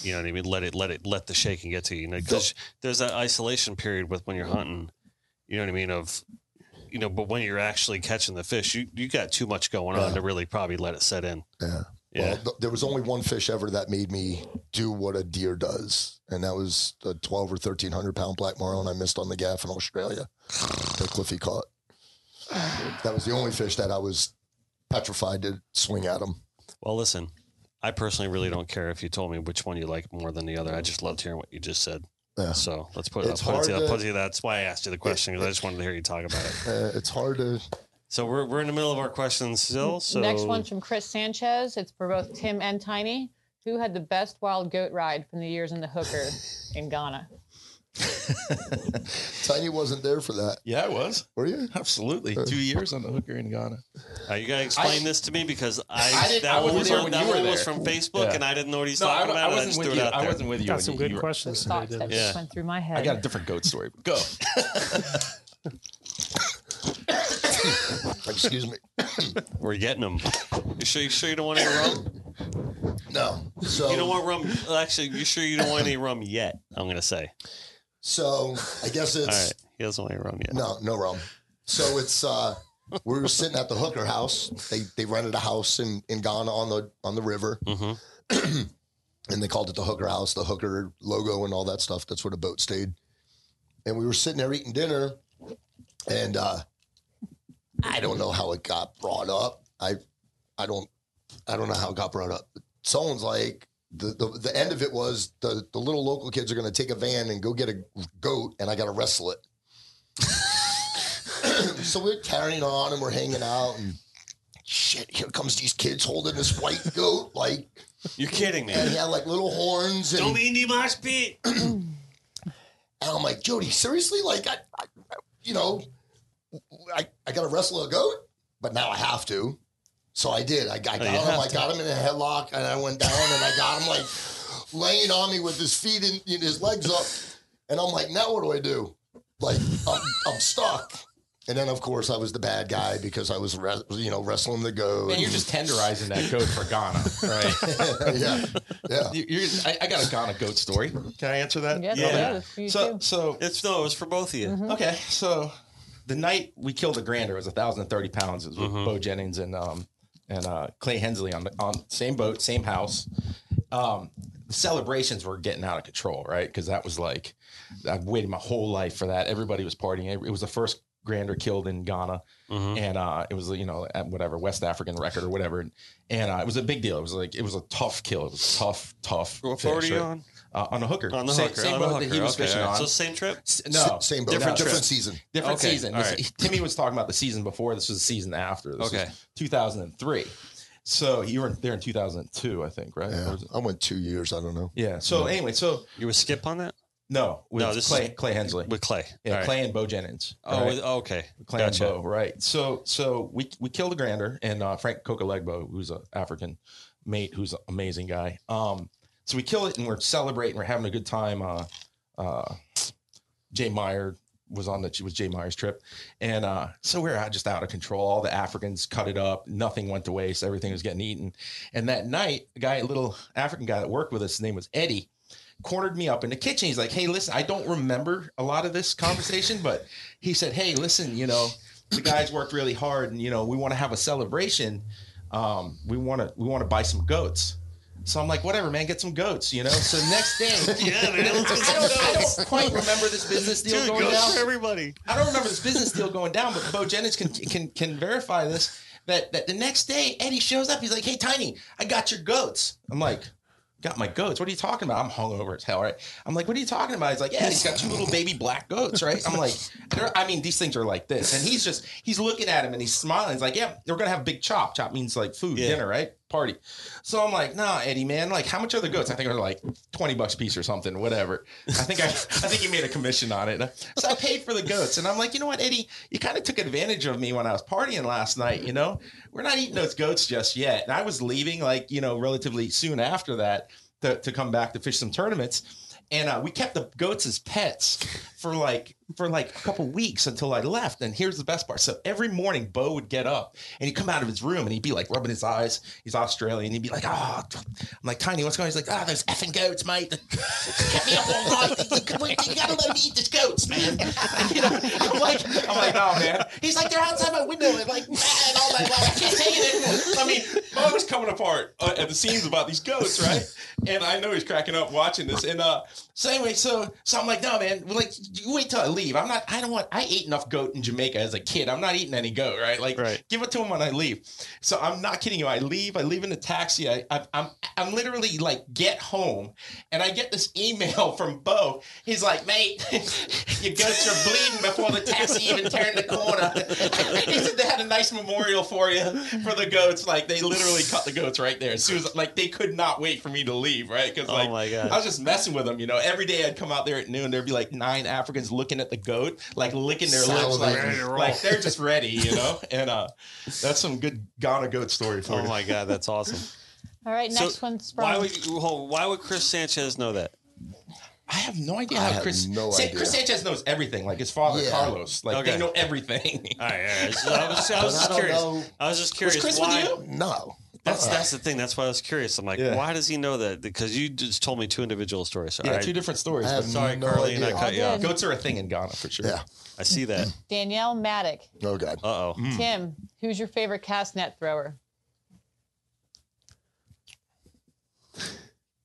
you know what I mean. Let it let it let the shaking get to you. Because there's that isolation period with when you're hunting. You know what I mean? Of you know, but when you're actually catching the fish, you you got too much going on to really probably let it set in. Yeah. Yeah. Well, th- there was only one fish ever that made me do what a deer does, and that was a twelve or thirteen hundred pound black marlin I missed on the gaff in Australia that Cliffy caught. That was the only fish that I was petrified to swing at him. Well, listen, I personally really don't care if you told me which one you like more than the other. I just loved hearing what you just said. Yeah. So let's put it. It's I'll put it to, to- put it to that's why I asked you the question because I just wanted to hear you talk about it. Uh, it's hard to. So we're we're in the middle of our questions still. So Next one's from Chris Sanchez. It's for both Tim and Tiny. Who had the best wild goat ride from the years in the hooker in Ghana? Tiny wasn't there for that, Yeah, I was. were you? Absolutely. Two years on the hooker in Ghana. Uh, you gotta explain this to me because I, I didn't- that I one wasn't was there on, that one was from Facebook Yeah. and I didn't know what he's No, talking about. I and I wasn't just with threw you. it out I wasn't with you. Got some good you questions Those thoughts that didn't Yeah. just went through my head. I got a different goat story. Go. Excuse me. We're getting them. You sure? You sure you don't want any rum? No. So You don't want rum? Actually, you sure you don't want any rum yet? I'm gonna say. So I guess it's All right. He doesn't want any rum yet. no, no rum. So it's uh we were sitting at the hooker house. They they rented a house in, in Ghana on the on the river. Mm-hmm. and they called it the hooker house, the hooker logo and all that stuff. That's where the boat stayed. And we were sitting there eating dinner, and uh, I don't know how it got brought up. I I don't I don't know how it got brought up. Someone's like the the, the end of it was the the little local kids are going to take a van and go get a goat, and I got to wrestle it. so we're carrying on and we're hanging out and. Shit! Here comes these kids holding this white goat, like, You're kidding me. and he had like little horns. And, Don't be in the mosh pit. and I'm like, Jody, seriously? Like, I, I you know, I, I got to wrestle a goat, but now I have to. So I did. I, I oh, got Oh, him. I to. got him in a headlock, and I went down, and I got him like, laying on me with his feet in, in his legs up, and I'm like, now what do I do? Like I'm, I'm stuck. And then of course I was the bad guy because I was re- you know wrestling the goat. And you're just tenderizing that goat for Ghana, right? yeah, yeah. You- you're, I, I got a Ghana goat story. Can I answer that? Yes, Yeah. yeah. So, so It's no, it was for both of you. okay, so the night we killed a grander it was 1,030 pounds. It was with Mhm. Bo Jennings and um and uh, Clay Hensley on the on same boat, same house. Um, the celebrations were getting out of control, right? Because that was like I've waited my whole life for that. Everybody was partying. It was the first grander killed in Ghana, Mhm. and uh, it was you know at whatever West African record or whatever, and, and uh, it was a big deal. It was like it was a tough kill. It was tough, tough. What fish, right? on? Uh, on a hooker. On the Same- hooker. Same on boat the that hooker. he was okay, fishing on. So same trip. S- S- no, same boat, different different, season. different Okay, season. all This- right. Timmy was talking about the season before. This was the season after. This Okay. was 2003. So you were there in 2002, I think, right? Yeah, I went two years. I don't know. Yeah. So anyway, so You were skip on that no, with No, this Clay, is- Clay Hensley. with Clay. yeah, All right. Clay and Bo Jennings. Oh, right? with- okay. Clay Gotcha. and Bo, right? So, so we we killed a grander and uh, Frank Kokalegbo, who's an African mate, who's an amazing guy. Um, so we kill it and we're celebrating, we're having a good time. Uh, uh, Jay Meyer was on that. the was Jay Meyer's trip, and uh, so we're just out of control. All the Africans cut it up, nothing went to waste, everything was getting eaten. And that night, a guy, a little African guy that worked with us, his name was Eddie cornered me up in the kitchen. He's like, "Hey, listen, I don't remember a lot of this conversation, but he said, "Hey, listen, you know, the guys worked really hard, and you know, we want to have a celebration. Um, we want to we want to buy some goats." So I'm like, "Whatever, man, get some goats." You know. So next day, Yeah, man. I don't, I don't quite remember this business deal Dude, going goats down. for everybody. I don't remember this business deal going down, but Bo Jennings can can can verify this. That that the next day Eddie shows up. He's like, "Hey, Tiny, I got your goats." I'm like, "Got my goats? What are you talking about?" I'm hungover as hell, right? I'm like, "What are you talking about?" He's like, "Yeah, he's got two little baby black goats, right?" I'm like, they're- "I mean, these things are like this," and he's just he's looking at him and he's smiling. He's like, "Yeah, we're gonna have big chop. Chop means like food, Yeah. dinner, right? Party." So I'm like, "Nah, Eddie, man. Like, how much are the goats? I think they're like twenty bucks a piece or something, whatever." I think I, I think he made a commission on it. So I paid for the goats, and I'm like, you know what, Eddie, you kind of took advantage of me when I was partying last night. You know, we're not eating those goats just yet. And I was leaving, like, you know, relatively soon after that to, to come back to fish some tournaments. And uh, we kept the goats as pets for like for like a couple weeks until I left. And here's the best part: so every morning, Bo would get up and he'd come out of his room and he'd be like rubbing his eyes. He's Australian. He'd be like, "Oh," I'm like, "Tiny, what's going?" on? He's like, "Ah, those effing goats, mate. Kept me up all night. You gotta let me eat these goats, man." You know, I'm like, I'm like, "Oh man." He's like, "They're outside my window." And like, man, all night long. I can't take it. I mean, Bo was coming apart uh, at the scenes about these goats, right? And I know he's cracking up watching this. And uh, so anyway, so so I'm like, no, man, like you wait till I leave. I'm not. I don't want. I ate enough goat in Jamaica as a kid. I'm not eating any goat, right? Like, Right. give it to him when I leave. So I'm not kidding you. I leave. I leave in the taxi. I, I I'm I'm literally like get home, and I get this email from Bo. He's like, mate, your goats are bleeding before the taxi even turned the corner. he said they had a nice memorial for you for the goats. Like they literally cut the goats right there. As soon as like they could not wait for me to leave, right? Because Oh like my God. I was just messing with them. You know, every day I'd come out there at noon. There'd be like nine Africans looking at the goat, like licking their lips, like, Ready to roll. like they're just ready. You know, and uh, that's some good Ghana goat story for Oh you. my God, that's awesome. All right, So, next one's from. Why would you, hold, why would Chris Sanchez know that? I have no idea I how have Chris. no Sa- idea. Chris Sanchez knows everything. Like his father, Yeah. Carlos. Like Okay. they know everything. All right, all right. So I was, I was just I curious. know. I was just Was curious Chris why. with you? No. That's Uh-uh. that's the thing. That's why I was curious. I'm like, Yeah. why does he know that? Because you just told me two individual stories. Yeah, All right. two different stories. I but Sorry, no Carly, and I idea. cut you All off. good. goats are a thing in Ghana for sure. Yeah. I see that. Danielle Maddock. Oh God. Uh oh. Tim, who's your favorite cast net thrower?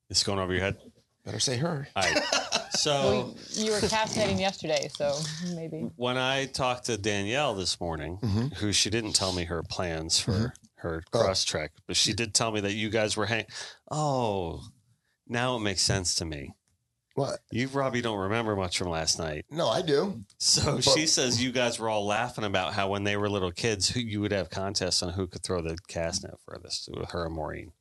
It's going over your head. Better say her. All right. So Well, you were cast netting yesterday, so maybe. when I talked to Danielle this morning, who she didn't tell me her plans for her oh. cross trek, but she did tell me that you guys were hang. Oh, now it makes sense to me. What? You probably don't remember much from last night. No, I do. So she says you guys were all laughing about how when they were little kids, who you would have contests on who could throw the cast net furthest with her and Maureen.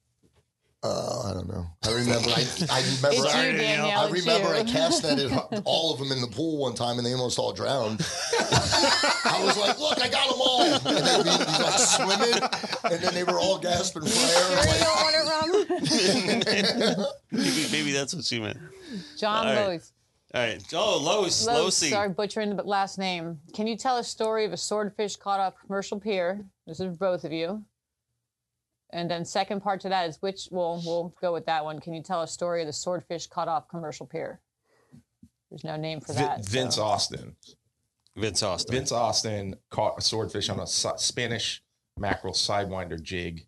Uh, I don't know. I remember. I, I remember. It's you, I, Danielle. I it's remember I you. cast netted all of them in the pool one time, and they almost all drowned. I was like, "Look, I got them all!" And they be like swimming, and then they were all gasping for Sure air. you Like, don't want it, Rum? maybe, maybe that's what she meant. John All right. Lois. All right. Oh, Los, Lois, Losi. sorry, butchering the last name. Can you tell a story of a swordfish caught off commercial pier? This is for both of you. And then second part to that is which, well, we'll go with that one. Can you tell a story of the swordfish caught off commercial pier? There's no name for Vin- that. Vince so. Austin. Vince Austin. Vince Austin caught a swordfish on a Spanish mackerel sidewinder jig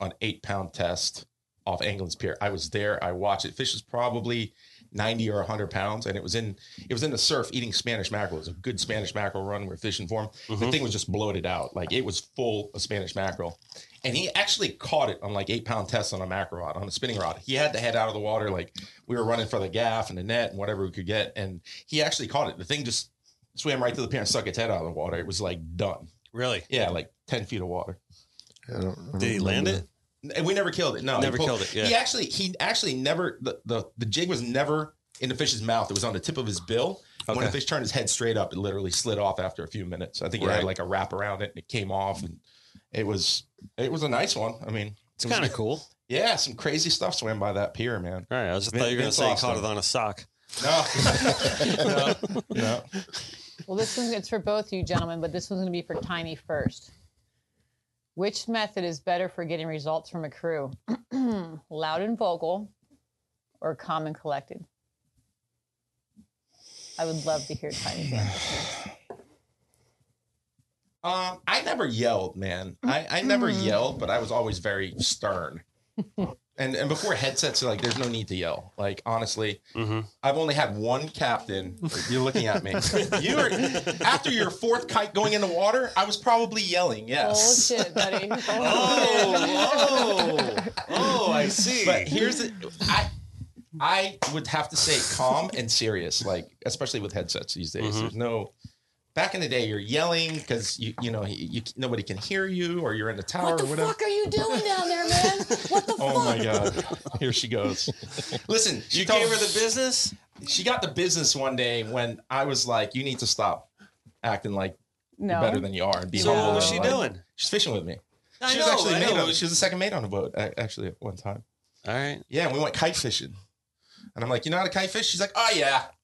on eight pound test off Anglin's Pier. I was there. I watched it. Fish is probably 90 or 100 pounds, and it was in it was in the surf eating Spanish mackerel. It was a good Spanish mackerel run. We're fishing for him. Mm-hmm. The thing was just bloated out. Like it was full of Spanish mackerel. And he actually caught it on like eight pound tests on a mackerel rod, on a spinning rod. He had to head out of the water. Like we were running for the gaff and the net and whatever we could get. And he actually caught it. The thing just swam right to the pier and stuck its head out of the water. It was like done. Really? Yeah, like 10 feet of water. I don't, I don't Did he land remember. it? And we never killed it. No, Never pulled- killed it, yeah. He actually, he actually never. The, the the jig was never in the fish's mouth. It was on the tip of his bill. When the fish turned his head straight up, it literally slid off after a few minutes. I think it Right. had like a wrap around it, and it came off, and it was it was a nice one. I mean, It's it kind of cool. Yeah, some crazy stuff swam by that pier, man. All right. I was just Vin- thought you were going to say you caught it on a sock. No, no, no. Well, this one it's for both of you gentlemen, but this one's going to be for Tiny first. Which method is better for getting results from a crew? Loud and vocal or calm and collected? I would love to hear Tiny's answer. Um, I never yelled, man. I, I never yelled, but I was always very stern. and and before headsets, like there's no need to yell. Like honestly, Mm-hmm. I've only had one captain. You're looking at me. You were after your fourth kite going in the water. I was probably yelling. Yes. Bullshit, buddy. Bullshit. Oh, oh, oh, I see. But here's the I I would have to say calm and serious, like especially with headsets these days. Mhm. There's no back in the day you're yelling because you you know you, you nobody can hear you or you're in the tower or whatever. What the or whatever. fuck are you doing down there, man? What the Oh fuck? my god. Here she goes. Listen, she you told, gave her the business? she got the business one day when I was like, you need to stop acting like No. you're better than you are and be So humble. what was she like- doing? She's fishing with me. I She know, was actually I mate know. on, she was the second mate on the boat actually at one time. All right. Yeah, and we went kite fishing. And I'm like, you know how to kite fish? She's like, oh yeah.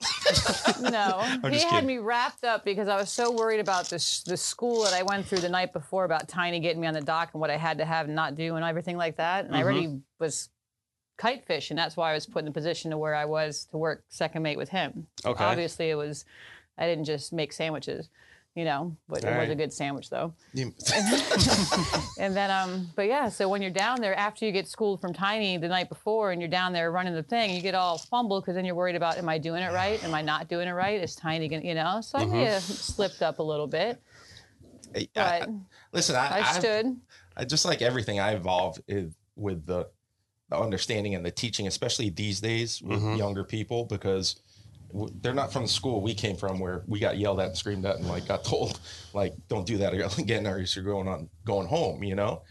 No, he just had kidding. me wrapped up because I was so worried about this the school that I went through the night before about Tiny getting me on the dock and what I had to have and not do and everything like that. And I already mm-hmm. was kite fish, and that's why I was put in the position to where I was to work second mate with him. Okay. Obviously, it was I didn't just make sandwiches, you know, but it All was a good sandwich though. You- And then, um, but yeah, so when you're down there after you get schooled from Tiny the night before, and you're down there running the thing, you get all fumbled because then you're worried about, am I doing it right? Am I not doing it right? Is Tiny gonna, you know? So I may have slipped up a little bit, I- but listen, I, I I've- stood. I just like everything I evolve is with the, the understanding and the teaching, especially these days with Mhm. younger people, because w- they're not from the school we came from where we got yelled at and screamed at and like got told like don't do that again or you're going on going home. You know,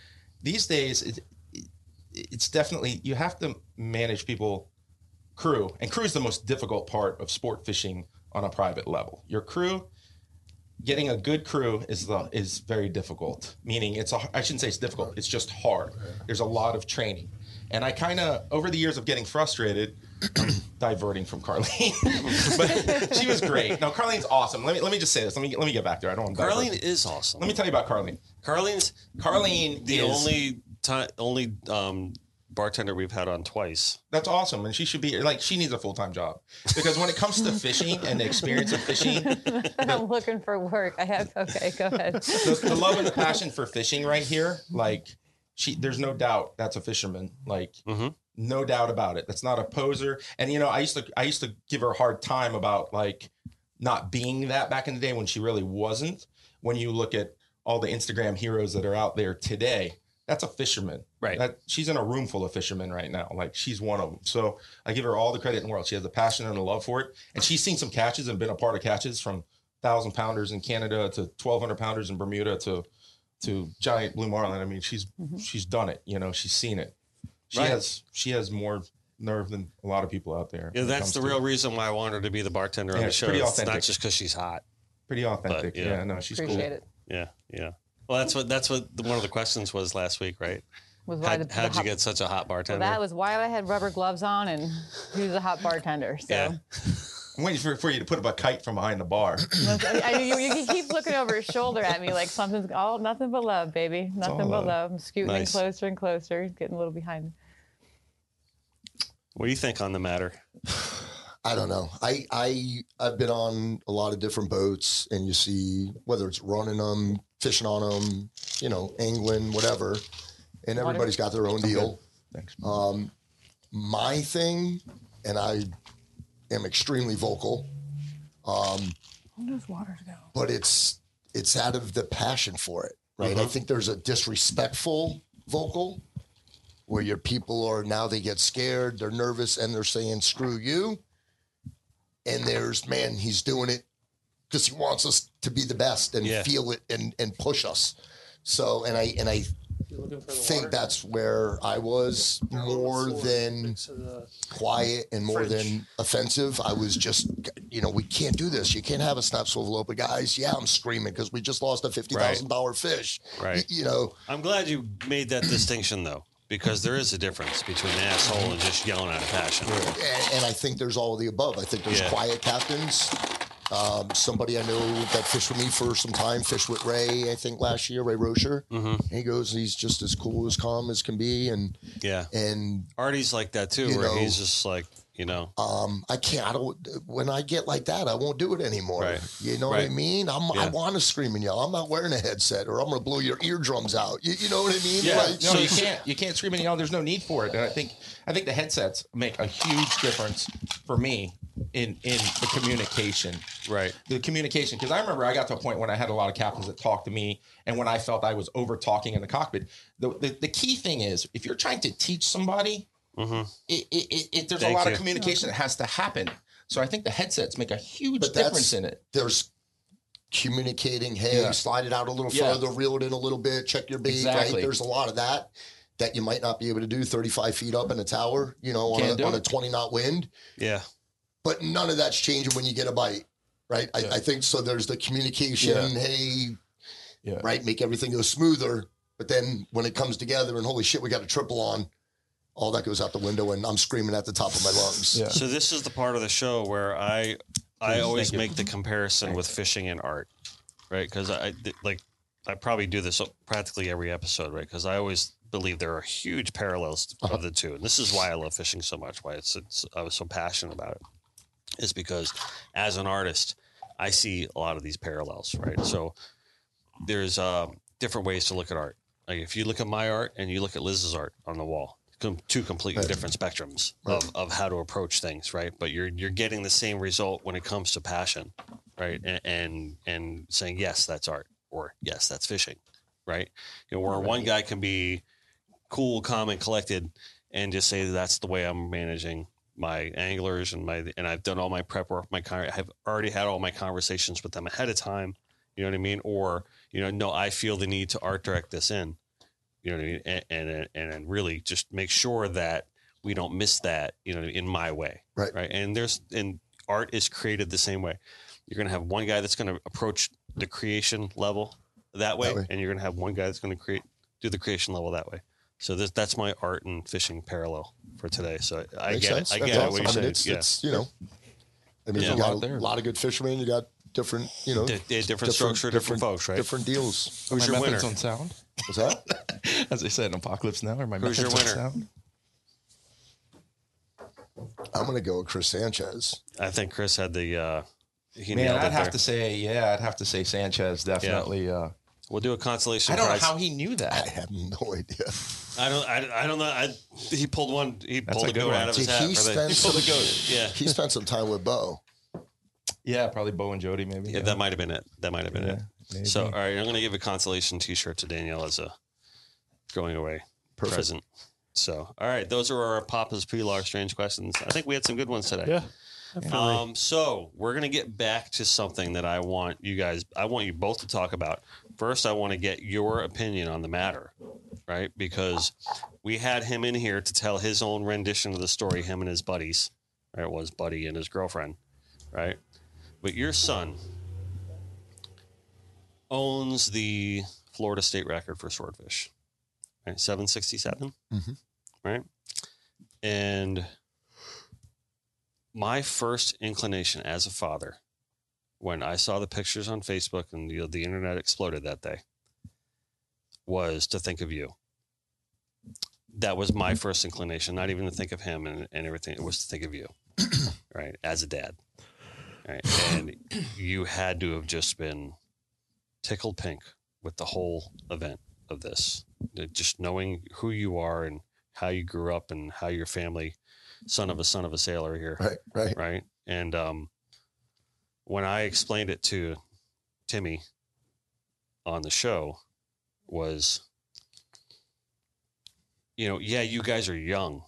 these days it, it, it's definitely you have to manage people crew and crew is the most difficult part of sport fishing on a private level. Your crew getting a good crew is the is very difficult. Meaning, it's a I shouldn't say it's difficult. It's just hard. There's a lot of training, and I kind of over the years of getting frustrated, diverting from Karlene, but she was great. No, Karlene's awesome. Let me let me just say this. Let me let me get back there. I don't want to. Karlene divert. is awesome. Let me tell you about Karlene. Karlene's Karlene the is only time, only um, bartender we've had on twice. that's awesome, and she should be like she needs a full time job because when it comes to fishing and the experience of fishing, I'm looking for work. I have, okay, go ahead. the, the love and the passion for fishing right here, like she, there's no doubt that's a fisherman. Like Mhm. No doubt about it. That's not a poser. And you know, I used to, I used to give her a hard time about like not being that back in the day when she really wasn't. When you look at all the Instagram heroes that are out there today, that's a fisherman. Right. That she's in a room full of fishermen right now. Like she's one of them. So I give her all the credit in the world. She has a passion and a love for it, and she's seen some catches and been a part of catches from thousand pounders in Canada to twelve hundred pounders in Bermuda to to giant blue marlin. I mean, she's mm-hmm. she's done it. You know, she's seen it. She Right. has she has more nerve than a lot of people out there. Yeah, that's the real it. reason why I want her to be the bartender on the it's show. pretty It's not authentic. just because she's hot. pretty authentic. yeah. yeah. no, she's Appreciate cool. it. Yeah, yeah. Well, that's what that's what the, one of the questions was last week, right? Was why How'd, the, the how'd you hot- get such a hot Well, bartender? that was why I had rubber gloves on, and he was a hot bartender. So yeah. I'm waiting for, for you to put up a kite from behind the bar. I, I, you, you keep looking over his shoulder at me like something's all nothing but love, baby. Nothing but love. love. I'm scooting Nice. closer and closer. Getting a little behind. What do you think on the matter? I don't know. I I I've been on a lot of different boats, and you see whether it's running them, fishing on them, you know, angling, whatever, and everybody's got their own deal. Thanks. Um, my thing, and I am extremely vocal, um, Those waters go. but it's it's out of the passion for it, right? I think there's a disrespectful vocal where your people are now they get scared, they're nervous, and they're saying "screw you," and there's man, he's doing it because he wants us to be the best and Yeah. feel it and and push us. So, and I and I think that's where I was more than quiet and more than offensive. I was just, you know, we can't do this. You can't have a snap swivel open, guys. Yeah, I'm screaming because we just lost a fifty thousand dollar fish. Right. Y- You know, I'm glad you made that distinction though, because there is a difference between an asshole and just yelling out of passion. and, and I think there's all of the above. I think there's Yeah. quiet captains. Um, somebody I know that fished with me for some time, fished with Ray, I think last year, Ray Rocher. Mm-hmm. He goes, he's just as cool as calm as can be, and Yeah. and Artie's like that too, where know- he's just like, you know, um, I can't. I don't. When I get like that, I won't do it anymore. Right. You know what I mean? I'm, I want to scream and yell. I'm not wearing a headset, or I'm going to blow your eardrums out. You, you know what I mean? Yeah. Like, No, So- you can't. You can't scream and yell. There's no need for it. And I think I think the headsets make a huge difference for me in in the communication. right. The communication, because I remember I got to a point when I had a lot of captains that talked to me, and when I felt I was over talking in the cockpit. The, the the key thing is if you're trying to teach somebody, Mm-hmm. it, it, it, it, there's Thank a lot you. of communication that has to happen. So I think the headsets make a huge But difference in it. there's communicating. Hey, Yeah. slide it out a little Yeah. further, reel it in a little bit, check your bait. Exactly. Right? There's a lot of that that you might not be able to do 35 feet up in a tower. You know, on a, on a 20 knot wind. Yeah. But none of that's changing when you get a bite. Right. I, I think so. There's the communication. Hey, Yeah. right? Make everything go smoother. But then when it comes together and holy shit, we got a triple on, all that goes out the window and I'm screaming at the top of my lungs. Yeah. So this is the part of the show where I I always thank you. make the comparison with fishing and art, right? Because I like I probably do this practically every episode, right? Because I always believe there are huge parallels of the two, and this is why I love fishing so much. Why it's, it's I was so passionate about it is because as an artist, I see a lot of these parallels, right? So there's uh, different ways to look at art. Like if you look at my art and you look at Liz's art on the wall, com- two completely Right. different spectrums of, of how to approach things, right? But you're you're getting the same result when it comes to passion, right? And and, and saying yes, that's art, or yes, that's fishing, right? You know, where one guy can be cool, calm, and collected, and just say that's the way I'm managing my anglers and my and I've done all my prep work. My I've already had all my conversations with them ahead of time. You know what I mean? Or you know, no, I feel the need to art direct this in. You know what I mean? And and, and, and really just make sure that we don't miss that. You know, in my way, Right. Right. And there's and art is created the same way. You're going to have one guy that's going to approach the creation level that way, That way. and you're going to have one guy that's going to create do the creation level that way. So this, that's my art and fishing parallel for today. So I Makes get sense. it. I That's get it. awesome. What I you're mean, it's, yeah. it's, you know, I mean, Yeah. you got Out a there. lot of good fishermen. You got different, you know, Di- di- different strokes for different folks, right? Different deals. Who's your my winner? on sound? What's that? As I said, in Apocalypse Now, or my Who's your winner? sound? I'm going to go with Chris Sanchez. I think Chris had the. Uh, he Man, nailed I'd it have there. to say, yeah, I'd have to say Sanchez definitely. Uh, We'll do a consolation I don't know how he knew that. I have no idea. I don't. I, I don't know. I, he pulled one. He That's pulled a a goat one. out of his Did hat. he for the- he pulled a some- goat. Yeah. He spent some time with Bo. Yeah, probably Bo and Jody, maybe. Yeah, that might have been it. That might have been Yeah, it. maybe. So, all right, I'm going to give a consolation T-shirt to Danielle as a going away Perfect. present. So, all right, those are our Papa's Pilar strange questions. I think we had some good ones today. Yeah. Um, so we're gonna get back to something that I want you guys. I want you both to talk about. First, I want to get your opinion on the matter, right? Because we had him in here to tell his own rendition of the story. Him and his buddies, right? It was Buddy and his girlfriend, right? But your son owns the Florida state record for swordfish, right? 767, Mhm. right? And my first inclination as a father, when I saw the pictures on Facebook and the, the internet exploded that day, was to think of you. That was my first inclination, not even to think of him and, and everything. It was to think of you, right? As a dad. Right. And you had to have just been tickled pink with the whole event of this. Just knowing who you are and how you grew up and how your family, son of a son of a sailor here, Right, right. right? And um, when I explained it to Timmy on the show, was, you know, yeah, you guys are young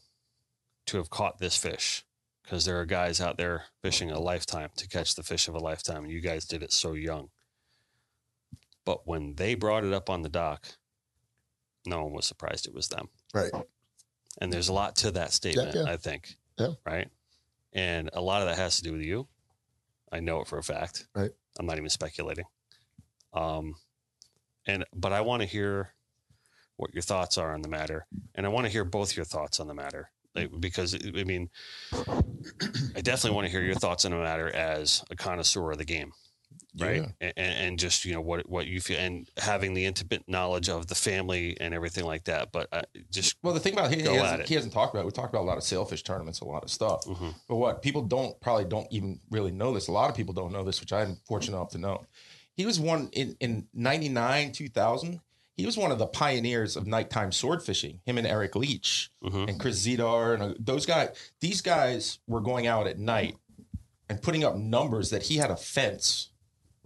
to have caught this fish because there are guys out there fishing a lifetime to catch the fish of a lifetime, and you guys did it so young. But when they brought it up on the dock, no one was surprised it was them. Right. And there's a lot to that statement, yeah. I think. Yeah. Right. And a lot of that has to do with you. I know it for a fact. Right. I'm not even speculating. Um, and but I want to hear what your thoughts are on the matter, and I want to hear both your thoughts on the matter, like, because I mean, I definitely want to hear your thoughts on the matter as a connoisseur of the game, right? Yeah. And, and just you know what what you feel, and having the intimate knowledge of the family and everything like that. But uh, just Well, the thing about he, he, hasn't, he hasn't talked about. it. We talked about a lot of sailfish tournaments, a lot of stuff. mhm. But what people don't probably don't even really know this. A lot of people don't know this, which I'm fortunate enough to know. He was one in in '99, 2000. He was one of the pioneers of nighttime sword fishing. Him and Eric Leach Mhm. and Chris Zidar and uh, those guys. These guys were going out at night and putting up numbers that he had a fence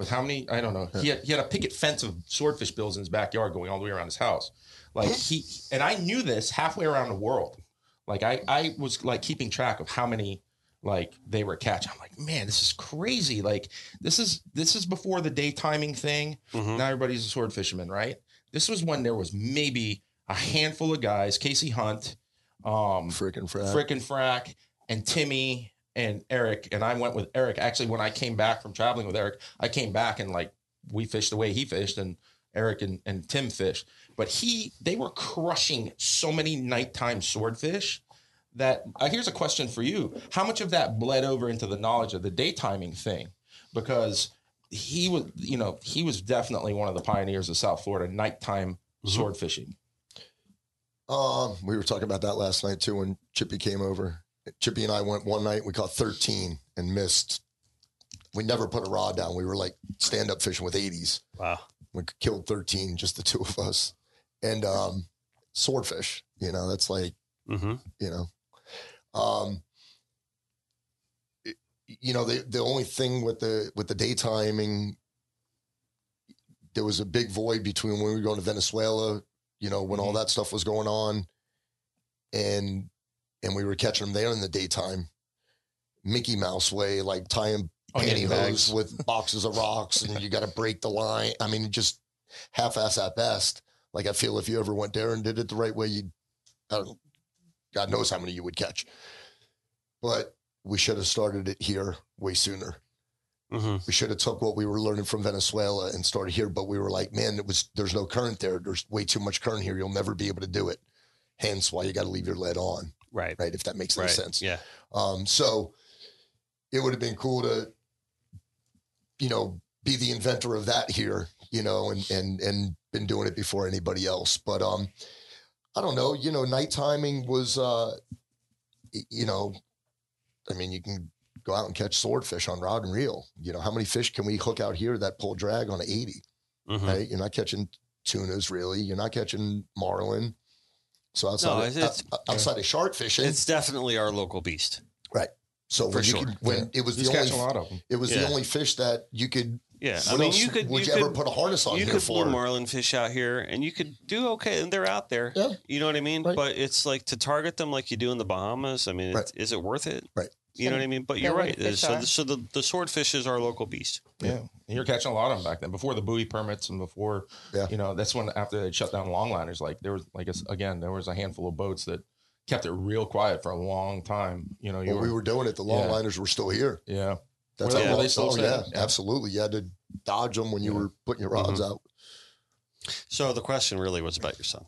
with how many? I don't know. He had he had a picket fence of swordfish bills in his backyard going all the way around his house. Like he and I knew this halfway around the world. Like I I was like keeping track of how many like they were catching. I'm like, man, this is crazy. Like this is this is before the day timing thing. Mhm. Now everybody's a sword fisherman, right? This was when there was maybe a handful of guys, Casey Hunt, um, Frickin' frat. Frickin' Frack, and Timmy and Eric. And I went with Eric. Actually, when I came back from traveling with Eric, I came back and like we fished the way he fished, and Eric and, and Tim fished. But he, they were crushing so many nighttime swordfish that uh, here's a question for you: How much of that bled over into the knowledge of the day timing thing? Because he was, you know, he was definitely one of the pioneers of South Florida nighttime sword fishing. Um, we were talking about that last night too when Chippy came over. Chippy and I went one night. We caught 13 and missed. We never put a rod down. We were like stand up fishing with 80s. wow, We killed 13, just the two of us. And um, swordfish, you know, that's like, hmm you know, um, it- you know, the, the only thing with the, with the day timing, there was a big void between when we were going to Venezuela, you know, when all that stuff was going on and, and we were catching them there in the daytime, Mickey Mouse way, like tying Onion pantyhose with boxes of rocks and you got to break the line. I mean, just half ass at best. Like I feel if you ever went there and did it the right way, I don't, God knows how many you would catch. But we should have started it here way sooner. hmm We should have took what we were learning from Venezuela and started here. But we were like, man, it was there's no current there. There's way too much current here. You'll never be able to do it. Hence why you got to leave your lead on, right, right? If that makes any right, sense. yeah, Um, so it would have been cool to, you know, be the inventor of that here, you know, and and and been doing it before anybody else. But um, I don't know, you know, night timing was, uh, you know, I mean, you can go out and catch swordfish on rod and reel. You know, how many fish can we hook out here that pull drag on an 80? Mhm. Right? You're not catching tunas really. You're not catching marlin. So outside, No, of, it's- uh, out- uh, outside of shark fishing, it's definitely our local beast. Right. So for when you sure. could, when it was He's the only a lot of them. It was the only fish that you could. Yeah, What I mean, else you could would you, you, could, ever put a harness on you here could for? blue marlin fish out here, and you could mm. do okay, and they're out there. Yeah. You know what I mean? Right. But it's like to target them like you do in the Bahamas. I mean, Right. is it worth it? Right. You know what I mean? But you're right. So, are. so the the swordfish is our local beast. Yeah. And you're catching a lot of them back then before the buoy permits and before, Yeah. you know, that's when after they shut down longliners, like there was, like, it's- again, there was a handful of boats that kept it real quiet for a long time. You know, you when were, we were doing it, the Yeah. longliners were still here. yeah. That's Were they- how were long- they still oh, yeah. Yeah. absolutely. You had to dodge them when you Yeah. were putting your rods Mm-hmm. out. So the question really was about your son.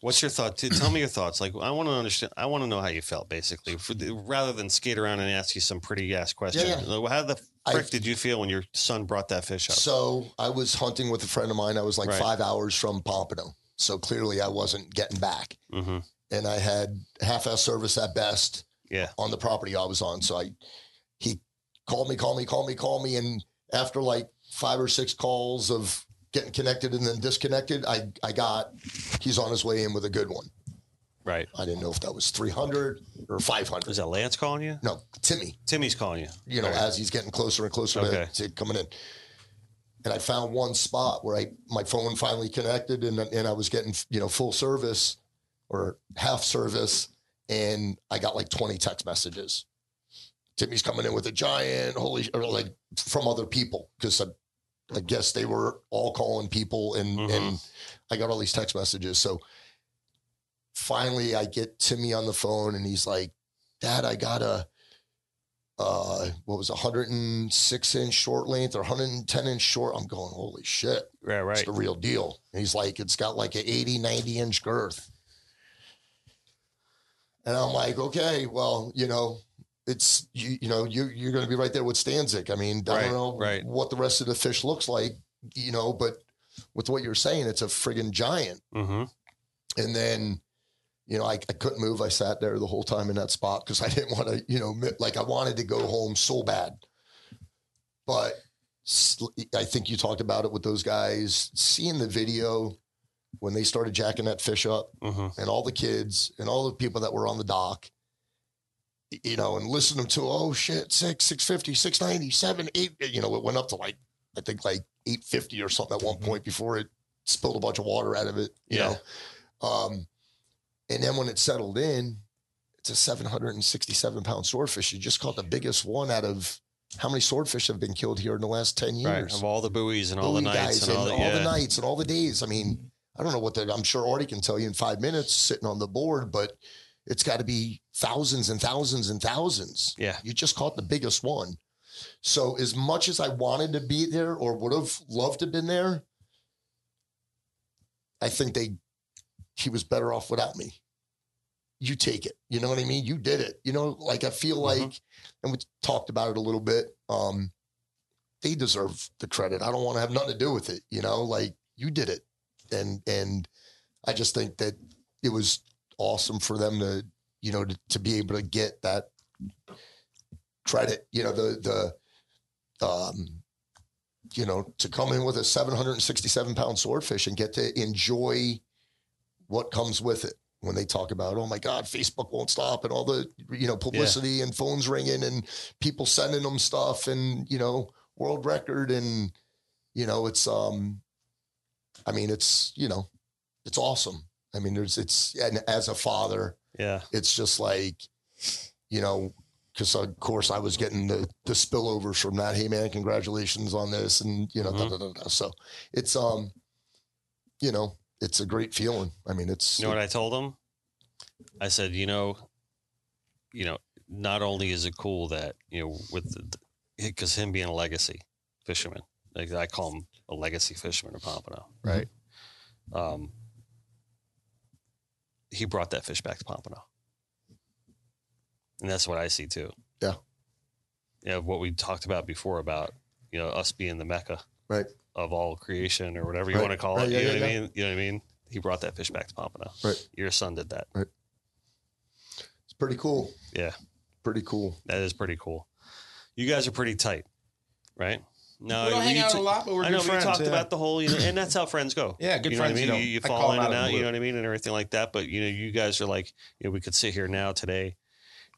What's your thought? Tell me your thoughts. Like, I want to understand. I want to know how you felt, basically, for the, rather than skate around and ask you some pretty ass questions. Yeah, Like, How the I- did you feel when your son brought that fish up? So I was hunting with a friend of mine. I was like Right. five hours from Pompano. So clearly I wasn't getting back. hmm And I had half-ass service at best Yeah. on the property I was on. So I, he called me, called me, called me, called me. And after like five or six calls of getting connected and then disconnected, I, I got, he's on his way in with a good one. Right. I didn't know if that was 300 or 500. Is that Lance calling you? No, Timmy. Timmy's calling you. you know, Right. as he's getting closer and closer Okay. to, to coming in. And I found one spot where I my phone finally connected and and I was getting you know full service or half service, and I got like twenty text messages. Timmy's coming in with a giant, holy, or like from other people because I, I guess they were all calling people, and Mhm. and I got all these text messages. So finally, I get Timmy on the phone, and he's like, "Dad, I got a." uh, what was it, 106 inch short length or 110 inch short. I'm going, holy shit, Right. it's Right. the real deal. And he's like, it's got like an 80, 90 inch girth. And I'm like, okay, well, you know, it's, you, you know, you, you're going to be right there with Stanzik. I mean, I Right, don't know right. what the rest of the fish looks like, you know, but with what you're saying, it's a friggin' giant. hmm And then, you know, I, I couldn't move. I sat there the whole time in that spot because I didn't want to, you know, like I wanted to go home so bad. But I think you talked about it with those guys. Seeing the video when they started jacking that fish up hmm and all the kids and all the people that were on the dock, you know, and listening to, oh shit, six, 650, 690, seven, eight, you know, it went up to like, I think like 850 or something at one point before it spilled a bunch of water out of it, you Yeah. know. Um, and then when it settled in, it's a 767 pound swordfish. You just caught the biggest one out of how many swordfish have been killed here in the last 10 years? Right. Of all the buoys and all the nights and all the, yeah. nights and all the days. I mean, I don't know what the, I'm sure Artie can tell you in five minutes sitting on the board, but it's got to be thousands and thousands and thousands. Yeah. You just caught the biggest one. So as much as I wanted to be there or would have loved to have been there, I think they, he was better off without me. You take it. You know what I mean? You did it. You know, like I feel Mhm. like, and we talked about it a little bit. Um, they deserve the credit. I don't want to have nothing to do with it. You know, like you did it, and and I just think that it was awesome for them to, you know, to, to be able to get that credit. You know, the the um, you know, to come in with a 767 pound swordfish and get to enjoy what comes with it. When they talk about, oh my God, Facebook won't stop and all the, you know, publicity and phones ringing and people sending them stuff and, you know, world record. And, you know, it's, um, I mean, it's, you know, it's awesome. I mean, there's, it's, and as a father, Yeah. it's just like, you know, because of course I was getting the the spillovers from that. Hey man, congratulations on this, and you know, da, Mhm. da, da, da. so it's um, you know, it's a great feeling. I mean, it's You know what I told him? I said, you know, you know, not only is it cool that you know with because him being a legacy fisherman, like I call him a legacy fisherman in Pompano, right? Um, he brought that fish back to Pompano, and that's what I see too. Yeah. Yeah, what we talked about before about you know us being the mecca, Right. Of all creation or whatever you Right. want to call Right, it. yeah, you know yeah, what. I mean? You know what I mean? He brought that fish back to Pompano. Right. Your son did that. it's pretty cool. Yeah. Pretty cool. That is pretty cool. You guys are pretty tight, right? No, We don't hang out t- a lot, but we're I good know, but friends. you talked yeah. about the whole, you know, and that's how friends go. Yeah, good you know friends, What I you mean? know, you, you fall in and out out, you know what I mean, and everything like that. But you know, you guys are like, you know, we could sit here now today,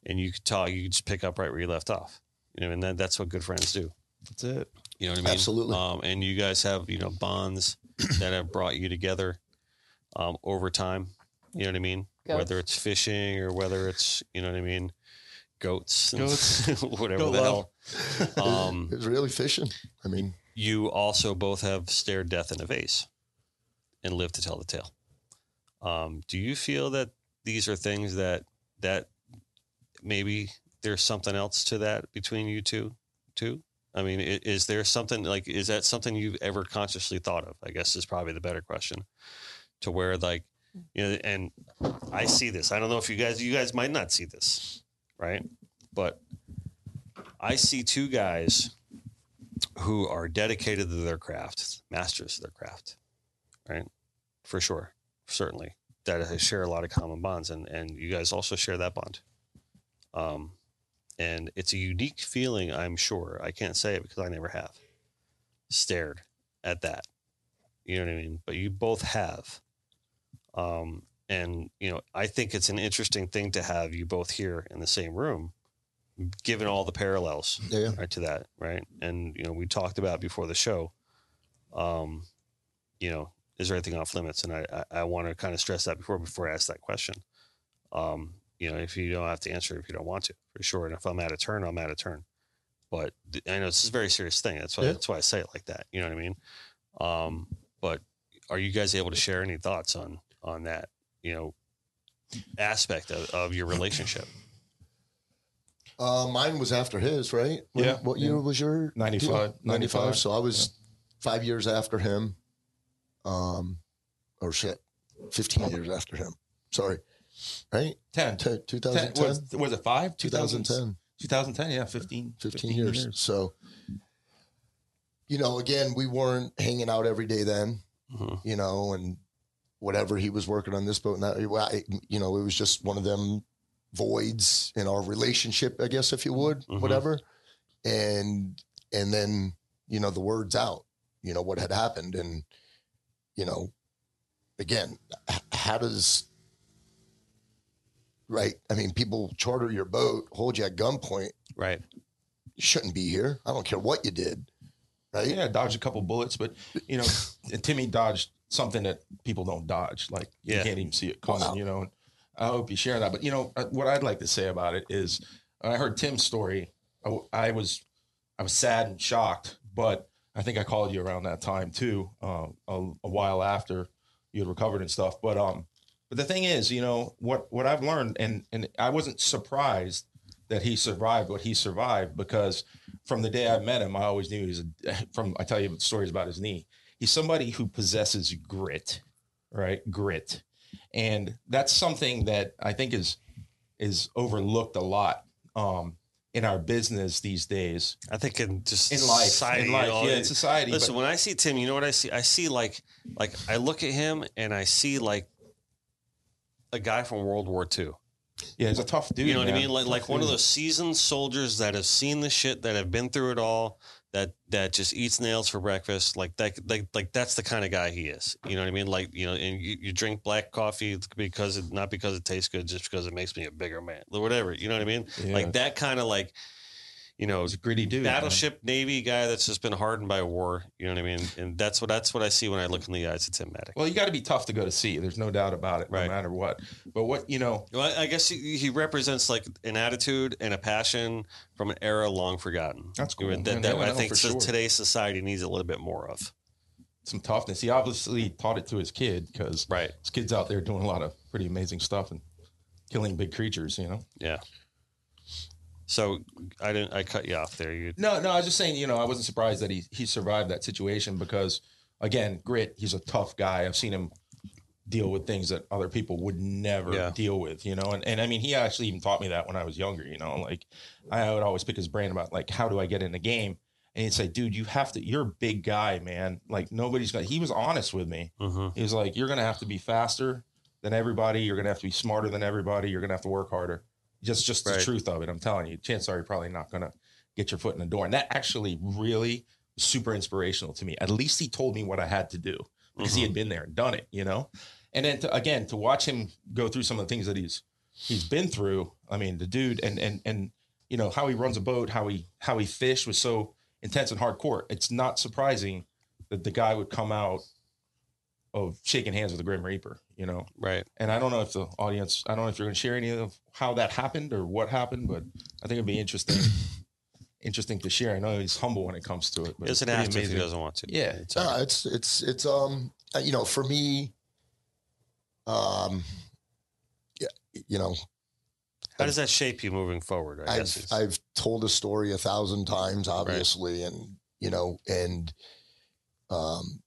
and you could talk. You could just pick up right where you left off. You know, and that, that's what good friends do. That's it. You know what I mean? Absolutely. Um, and you guys have you know bonds that have brought you together um, over time. You know what I mean? Goats. Whether it's fishing or whether it's you know what I mean, goats, Goats. whatever Goat the love. hell. Um, It's really fishing. I mean, you also both have stared death in a vase and lived to tell the tale. Um, do you feel that these are things that that maybe there's something else to that between you two too? I mean, is there something like is that something you've ever consciously thought of? I guess is probably the better question. To where like You know, and I see this. I don't know if you guys, you guys might not see this, right? But I see two guys who are dedicated to their craft, masters of their craft, right? For sure, certainly. That share a lot of common bonds, and and you guys also share that bond. Um, and it's a unique feeling. I'm sure I can't say it because I never have stared at that. You know what I mean? But you both have. Um, and you know, I think it's an interesting thing to have you both here in the same room, given all the parallels Yeah. right to that, right? And you know, we talked about before the show. Um, you know, is there anything off limits? And I, I, I want to kind of stress that before before I ask that question. Um, you know, if you don't have to answer, if you don't want to, for sure. And if I'm at a turn, I'm at a turn. But I know this is a very serious thing. That's why Yeah. that's why I say it like that. You know what I mean? Um, but are you guys able to share any thoughts on on that? You know, aspect of, of your relationship. Uh, mine was after his, right? When- Yeah. What year was your 95, 95. 95. So I was five years after him. Um, or shit, 15 years after him. Sorry. Right? 10. T- 10 2010. was, was it five? 2010. 2010, yeah, 15. 15, years. So, you know, again, we weren't hanging out every day then, Mhm. you know, and whatever he was working on this boat and that, you know, it was just one of them voids in our relationship, I guess, if you would, Mhm. whatever. And, and then, you know, the words out, you know, what had happened. And, you know, again, how does, right? I mean, people charter your boat, hold you at gunpoint Right. you shouldn't be here. I don't care what you did. Right? Yeah, dodged a couple bullets, but you know, and Timmy dodged something that people don't dodge. Like Yeah. you can't even see it coming. Wow. You know, and I hope you share that. But you know, uh, what I'd like to say about it is, I heard Tim's story. I was, I was sad and shocked, but I think I called you around that time too, uh, a, a while after you had recovered and stuff. But um, but the thing is, you know, what what I've learned, and and I wasn't surprised that he survived what he survived because from the day I met him, I always knew he's a, from I tell you stories about his knee. He's somebody who possesses grit, right? Grit. And that's something that I think is is overlooked a lot um in our business these days. I think in just In life. society, in life. yeah, in society. Listen, but- when I see Tim, you know what I see? I see like like I look at him and I see like a guy from World War II. yeah, he's a tough dude. you know what I mean? Like Tough like one of those seasoned soldiers that have seen the shit, that have been through it all, that that just eats nails for breakfast. Like that like like that's the kind of guy he is. You know what I mean? Like, you know, and you, you drink black coffee because it not because it tastes good, just because it makes me a bigger man. Or whatever. You know what I mean? Yeah. Like that kind of like you know, He's a gritty dude. man. battleship navy guy that's just been hardened by war. You know what I mean? And that's what that's what I see when I look in the eyes of Tim Maddock. Well, you got to be tough to go to sea. There's no doubt about it, Right. no matter what. But what you know, Well, I I guess he, he represents like an attitude and a passion from an era long forgotten. That's cool, That, man. that Yeah, I no, think so- sure. today's society needs a little bit more of. some toughness. He obviously taught it to his kid because Right. his kid's out there doing a lot of pretty amazing stuff and killing big creatures. You know. Yeah. So I didn't. I cut you off there. You. No, no, I was just saying, you know, I wasn't surprised that he he survived that situation because again, grit, he's a tough guy. I've seen him deal with things that other people would never Yeah. deal with, you know. And and I mean, he actually even taught me that when I was younger, you know, like I would always pick his brain about like how do I get in the game? And he'd say, dude, you have to, you're a big guy, man. Like nobody's gonna he was honest with me. hmm He was like, You're gonna have to be faster than everybody, you're gonna have to be smarter than everybody, you're gonna have to work harder. Just just Right. the truth of it. I'm telling you, chances are you're probably not gonna get your foot in the door. And that actually really super inspirational to me. At least he told me what I had to do because he mm-hmm. had been there and done it, you know? And then to, again, to watch him go through some of the things that he's he's been through, I mean, the dude and and and you know, how he runs a boat, how he how he fished was so intense and hardcore. It's not surprising that the guy would come out of shaking hands with the Grim Reaper, you know. Right. And I don't know if the audience, I don't know if you're going to share any of how that happened or what happened, but I think it'd be interesting, interesting to share. I know he's humble when it comes to it, but Doesn't it's have pretty to if he doesn't want to. Yeah. It's all No, right. it's it's it's um uh, you know for me, um, yeah, you know How does that shape you moving forward? I guess. I've is- I've told a story a thousand times, obviously, and you know, and um,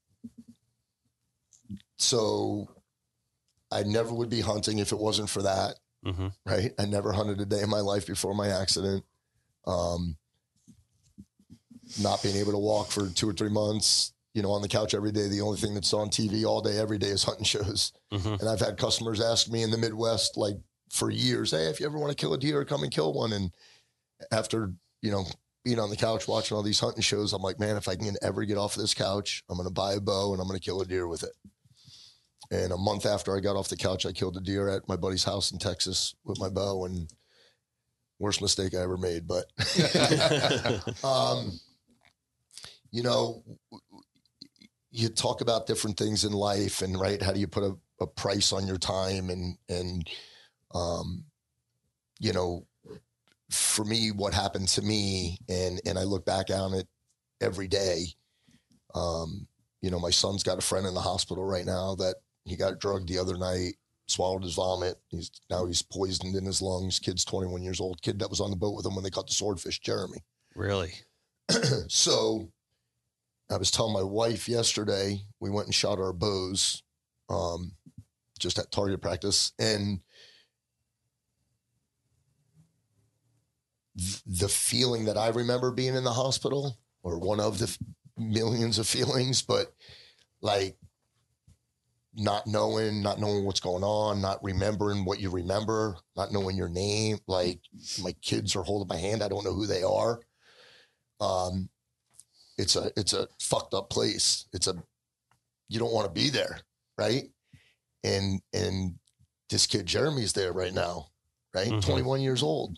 so I never would be hunting if it wasn't for that. Mm-hmm. Right. I never hunted a day in my life before my accident. Um, not being able to walk for two or three months, you know, on the couch every day. The only thing that's on TV all day, every day is hunting shows. Mm-hmm. And I've had customers ask me in the Midwest, like for years, hey, if you ever want to kill a deer, come and kill one. And after, you know, being on the couch watching all these hunting shows, I'm like, man, if I can ever get off this couch, I'm going to buy a bow and I'm going to kill a deer with it. And a month after I got off the couch, I killed a deer at my buddy's house in Texas with my bow and worst mistake I ever made. But, um, you know, you talk about different things in life and right. How do you put a, a price on your time and, and, um, you know, for me, what happened to me, and and I look back on it every day. Um, you know, my son's got a friend in the hospital right now that he got drugged the other night, swallowed his vomit. He's now he's poisoned in his lungs. Kid's 21 years old. Kid that was on the boat with him when they caught the swordfish, Jeremy. Really? so I was telling my wife yesterday, we went and shot our bows um, just at target practice. And th- the feeling that I remember being in the hospital, or one of the f- millions of feelings, but like not knowing, not knowing what's going on, not remembering what you remember, not knowing your name. Like my kids are holding my hand. I don't know who they are. Um, it's a it's a fucked up place. It's a you don't want to be there, right? And and this kid Jeremy's there right now, right? Mhm. 21 years old.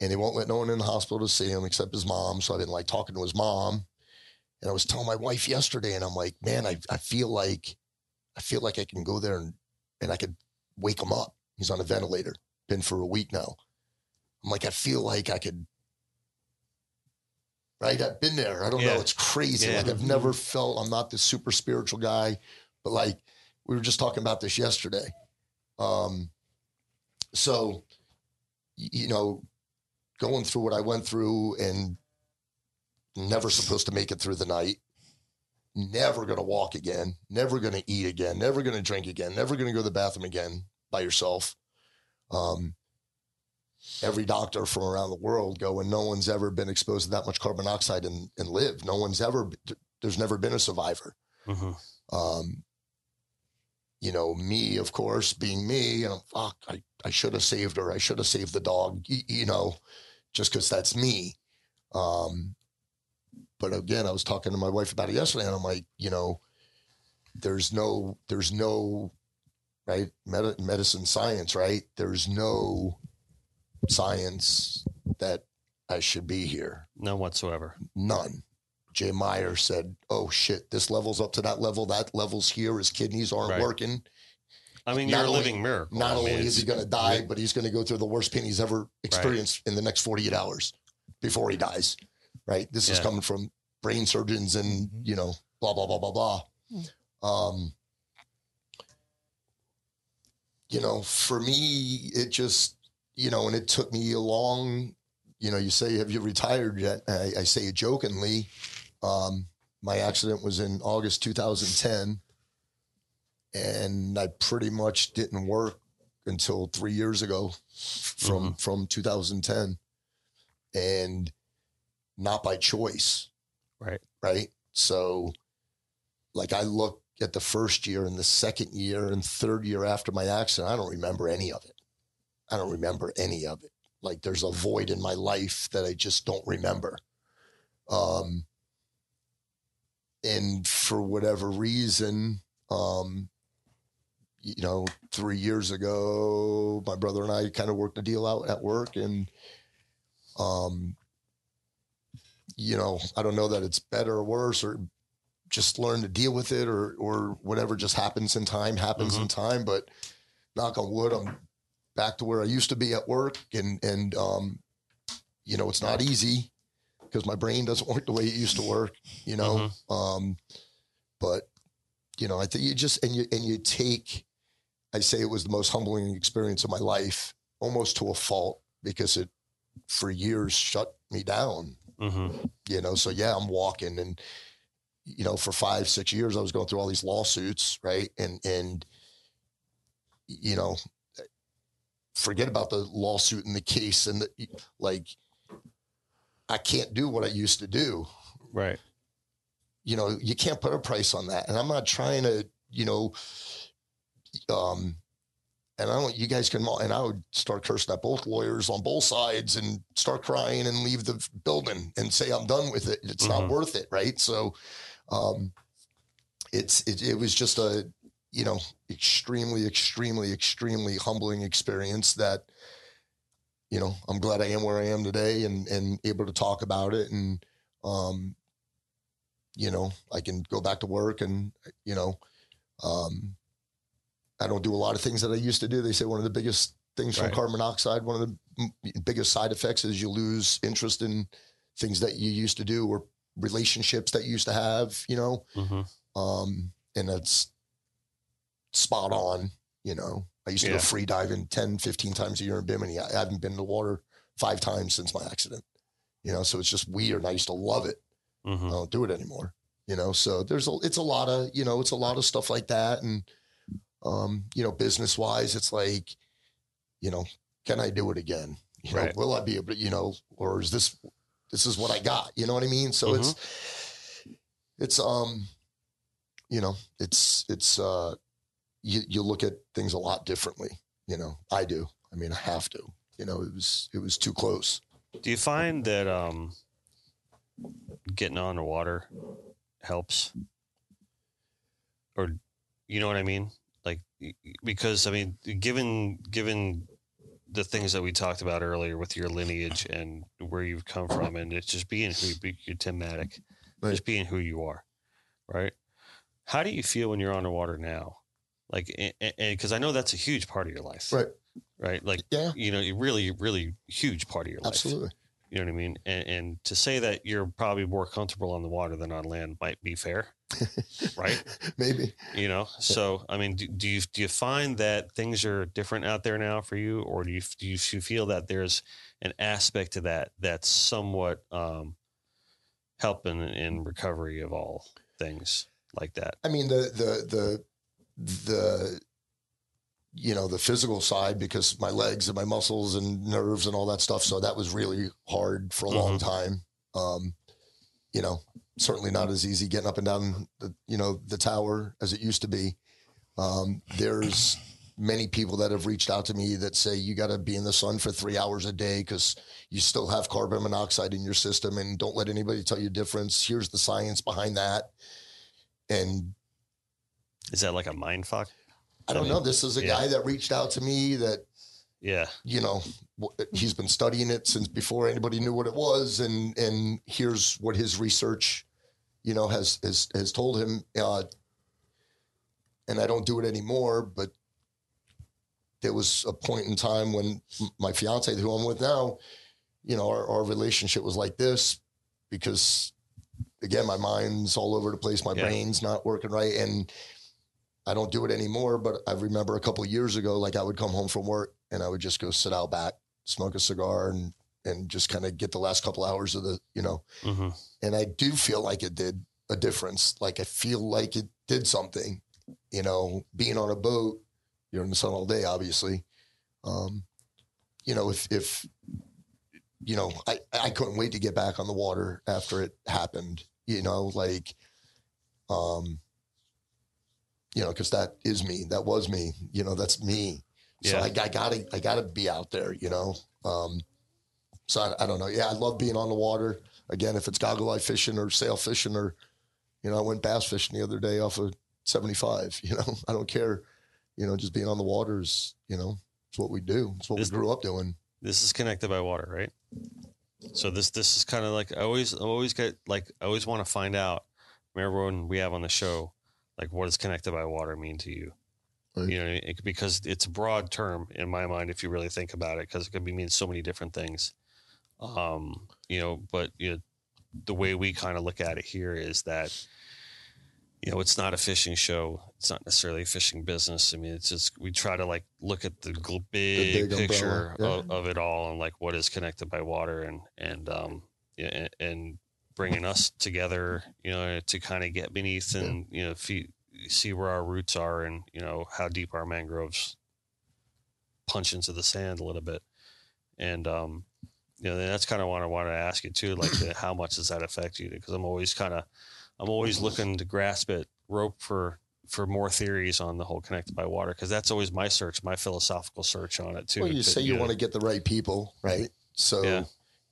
And they won't let no one in the hospital to see him except his mom. So I've been like talking to his mom. And I was telling my wife yesterday, and I'm like, man, I, I feel like I feel like I can go there and, and I could wake him up. He's on a ventilator, been for a week now. I'm like, I feel like I could right? I've been there. I don't Yeah. know. It's crazy. Yeah. Like I've never felt I'm not this super spiritual guy, but like we were just talking about this yesterday. Um, so you know, going through what I went through and never supposed to make it through the night. Never gonna walk again. Never gonna eat again. Never gonna drink again. Never gonna go to the bathroom again by yourself. Um, every doctor from around the world go and no one's ever been exposed to that much carbon dioxide and, and lived. No one's ever, there's never been a survivor. Mm-hmm. Um, you know, me, of course, being me, and I'm, fuck, I, I should have saved her. I should have saved the dog, y- you know, just because that's me. Um, but again, I was talking to my wife about it yesterday, and I'm like, you know, there's no, there's no, right, Medi- medicine science, right? There's no science that I should be here. None whatsoever. None. Jay Meyer said, "Oh shit, this level's up to that level. That level's here. His kidneys aren't Right. working. I mean, Not you're a living miracle. Not I mean, only is he going to die, but he's going to go through the worst pain he's ever experienced in the next 48 hours before he dies. Right? This is coming from brain surgeons and you know, blah blah blah blah blah. Um, you know, for me, it just you know, and it took me a long. You know, you say, "Have you retired yet?" I, I say it jokingly. Um, my accident was in August 2010 and I pretty much didn't work until three years ago from from 2010 and not by choice Right. right? So like i look at the first year and the second year and third year after my accident i don't remember any of it. I don't remember any of it. Like there's a void in my life that i just don't remember. Um and for whatever reason um you know, three years ago, my brother and I kind of worked a deal out at work, and um, you know, I don't know that it's better or worse, or just learn to deal with it, or or whatever just happens in time happens in time. But knock on wood, I'm back to where I used to be at work, and and um, you know, it's not easy because my brain doesn't work the way it used to work. You know, um, but you know, I think you just and you and you take. I say it was the most humbling experience of my life, almost to a fault, because it for years shut me down. Mm-hmm. You know, so yeah, I'm walking, and you know, for five, six years, I was going through all these lawsuits, right? And and you know, forget about the lawsuit and the case and the, like, I can't do what I used to do. Right. You know, you can't put a price on that. And I'm not trying to, you know, um, and I don't, you guys can, and I would start cursing at both lawyers on both sides and start crying and leave the building and say, I'm done with it. It's not Mhm. worth it. Right. So, um, it's, it, it was just a, you know, extremely, extremely, extremely humbling experience that, you know, I'm glad I am where I am today and, and able to talk about it. And, um, you know, I can go back to work and, you know, um, I don't do a lot of things that I used to do. They say one of the biggest things from carbon monoxide, one of the biggest side effects is you lose interest in things that you used to do or relationships that you used to have, you know, hmm um, and that's spot on. You know, I used to Yeah. go free diving 10, 15 times a year in Bimini. I haven't been in the water five times since my accident, you know, so it's just weird. I used to love it. hmm I don't do it anymore, you know, so there's a, it's a lot of, you know, it's a lot of stuff like that. And, um, you know, business wise, it's like, you know, can I do it again? You know, Right. will I be able to, you know, or is this, this is what I got, you know what I mean? So it's, it's, um, you know, it's, it's, uh, you, you look at things a lot differently, you know, I do. I mean, I have to, you know, it was, it was too close. Do you find that um, getting on the water helps, or you know what I mean? Like because I mean, given given the things that we talked about earlier with your lineage and where you've come from, and it's just being who you- you're Maddock, Right. just being who you are, right? How do you feel when you're underwater now? Like, and because I know that's a huge part of your life, Right. Right, like Yeah, you know, really, really huge part of your life. absolutely. You know what I mean? And, and to say that you're probably more comfortable on the water than on land might be fair, right? Maybe. You know, so I mean, do, do you do you find that things are different out there now for you, or do you do you feel that there's an aspect to that that's somewhat um, helping in recovery of all things like that? I mean the the the the you know the physical side because my legs and my muscles and nerves and all that stuff. So that was really hard for a long time. Um, you know, certainly not as easy getting up and down the you know the tower as it used to be. Um, there's many people that have reached out to me that say you got to be in the sun for three hours a day because you still have carbon monoxide in your system and don't let anybody tell you difference. Here's the science behind that. And Is that like a mind fuck? I don't mean, know. This is a yeah. guy that reached out to me that, Yeah, you know, he's been studying it since before anybody knew what it was. And, and here's what his research, you know, has, has, has told him, uh, and I don't do it anymore, but there was a point in time when my fiance, who I'm with now, you know, our, our relationship was like this because again, my mind's all over the place. My Yeah. brain's not working right. And I don't do it anymore, but I remember a couple of years ago, like I would come home from work and I would just go sit out back, smoke a cigar and, and just kind of get the last couple hours of the, you know, hmm and I do feel like it did a difference. Like I feel like it did something, you know, being on a boat, you're in the sun all day, obviously. Um, you know, if, if, you know, I, I couldn't wait to get back on the water after it happened, you know, like, um, you know, cause that is me, that was me, you know, that's me. So Yeah. I, I gotta, I gotta be out there, you know? Um, so I, I don't know. Yeah. I love being on the water again, if it's goggle eye fishing or sail fishing or, you know, I went bass fishing the other day off of 75, you know, I don't care, you know, just being on the water is, you know, it's what we do. It's what This- we grew up doing. this is connected by water, right? So this this is kind of like I always I always get like I always want to find out from everyone we have on the show, like what does connected by water mean to you? Right. You know, it, because it's a broad term in my mind if you really think about it, because it could be mean so many different things. Um, you know, but you know, the way we kind of look at it here is that you know it's not a fishing show. It's not necessarily a fishing business. I mean it's just we try to like look at the big, big picture umbrella, of, of it all and like what is connected by water and and um yeah, and, and bringing us together you know to kind of get beneath and you know fe- see where our roots are and you know how deep our mangroves punch into the sand a little bit. And um, you know, that's kind of what I want to ask you too, like uh, how much does that affect you? Because I'm always kind of, I'm always looking to grasp at rope for for more theories on the whole connected by water because that's always my search, my philosophical search on it too. Well, you to- say you know, want to get the right people, right? So, Yeah.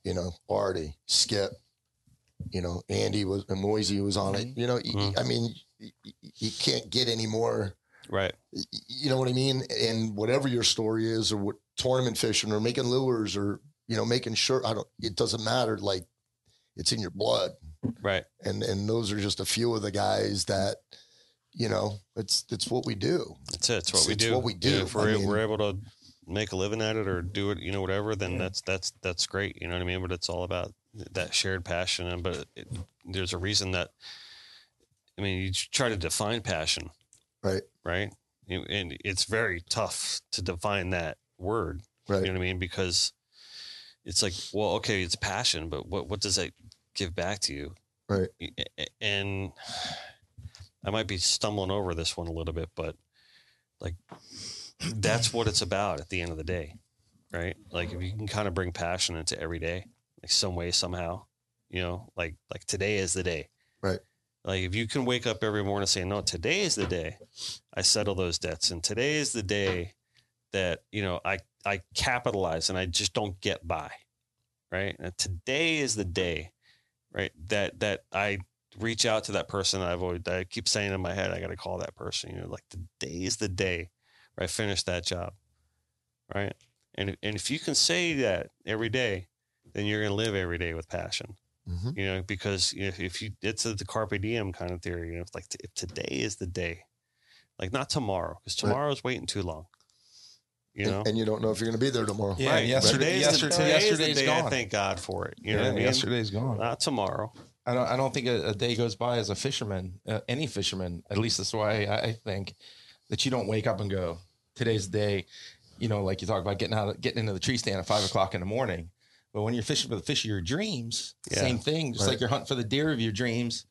you know, Artie, Skip, you know, Andy was and Moisey was on it. You know, y- Mhm. I mean, y- y- you can't get any more. right, You know what I mean? And whatever your story is, or what tournament fishing, or making lures, or you know, making sure I don't. It doesn't matter. Like, it's in your blood, right, and and those are just a few of the guys that, you know, it's it's what we do. that's it. It's what we It's do. what we do. if we're, I mean- we're able to make a living at it or do it, you know, whatever, then that's that's that's great. You know what I mean? But it's all about that shared passion. And but it, there's a reason that I mean, you try to define passion, Right. right? And it's very tough to define that word. Right. You know what I mean? Because it's like, well, okay, it's passion, but what what does that give back to you? Right. And I might be stumbling over this one a little bit, but like that's what it's about at the end of the day, right? Like if you can kind of bring passion into every day, like some way, somehow, you know, like like today is the day, Right. Like if you can wake up every morning and say, "No, today is the day I settle those debts, and today is the day that you know I I capitalize and I just don't get by, right? And today is the day, right? That that I reach out to that person that I've always that I keep saying in my head, I got to call that person. You know, like today is the day where I finish that job, right? And and if you can say that every day, then you're going to live every day with passion Mhm. you know, because you know, if you, it's a, the carpe diem kind of theory. You know, it's like if today is the day, like not tomorrow, because Right. tomorrow's waiting too long. You And- know, and, you don't know if you're going to be there tomorrow. Yeah, right? yesterday- Today's yesterday- the, today's yesterday's the day. I gone. thank God for it. You know what I mean? yesterday's gone. Not tomorrow. I don't. I don't think a, a day goes by as a fisherman, uh, any fisherman. At least that's why I, I think that you don't wake up and go, "Today's the day." You know, like you talk about getting out, getting into the tree stand at five o'clock in the morning. But when you're fishing for the fish of your dreams, Yeah. same thing. Just Right. like you're hunting for the deer of your dreams,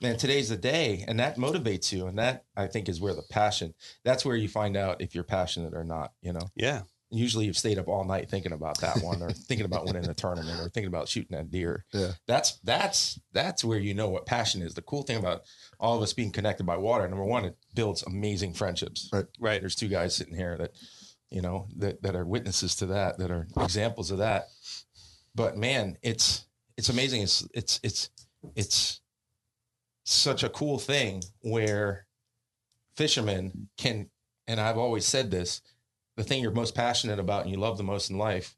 man. Today's the day, and that motivates you. And that I think is where the passion. That's where you find out if you're passionate or not. You know. Yeah, Usually, you've stayed up all night thinking about that one, or thinking about winning a tournament, or thinking about shooting that deer. Yeah. That's that's that's where you know what passion is. The cool thing about all of us being connected by water, number one, it builds amazing friendships. Right. right. There's two guys sitting here that, you know, that that are witnesses to that, that are examples of that. But man, it's it's amazing. It's it's it's it's such a cool thing where fishermen can and I've always said this, the thing you're most passionate about and you love the most in life,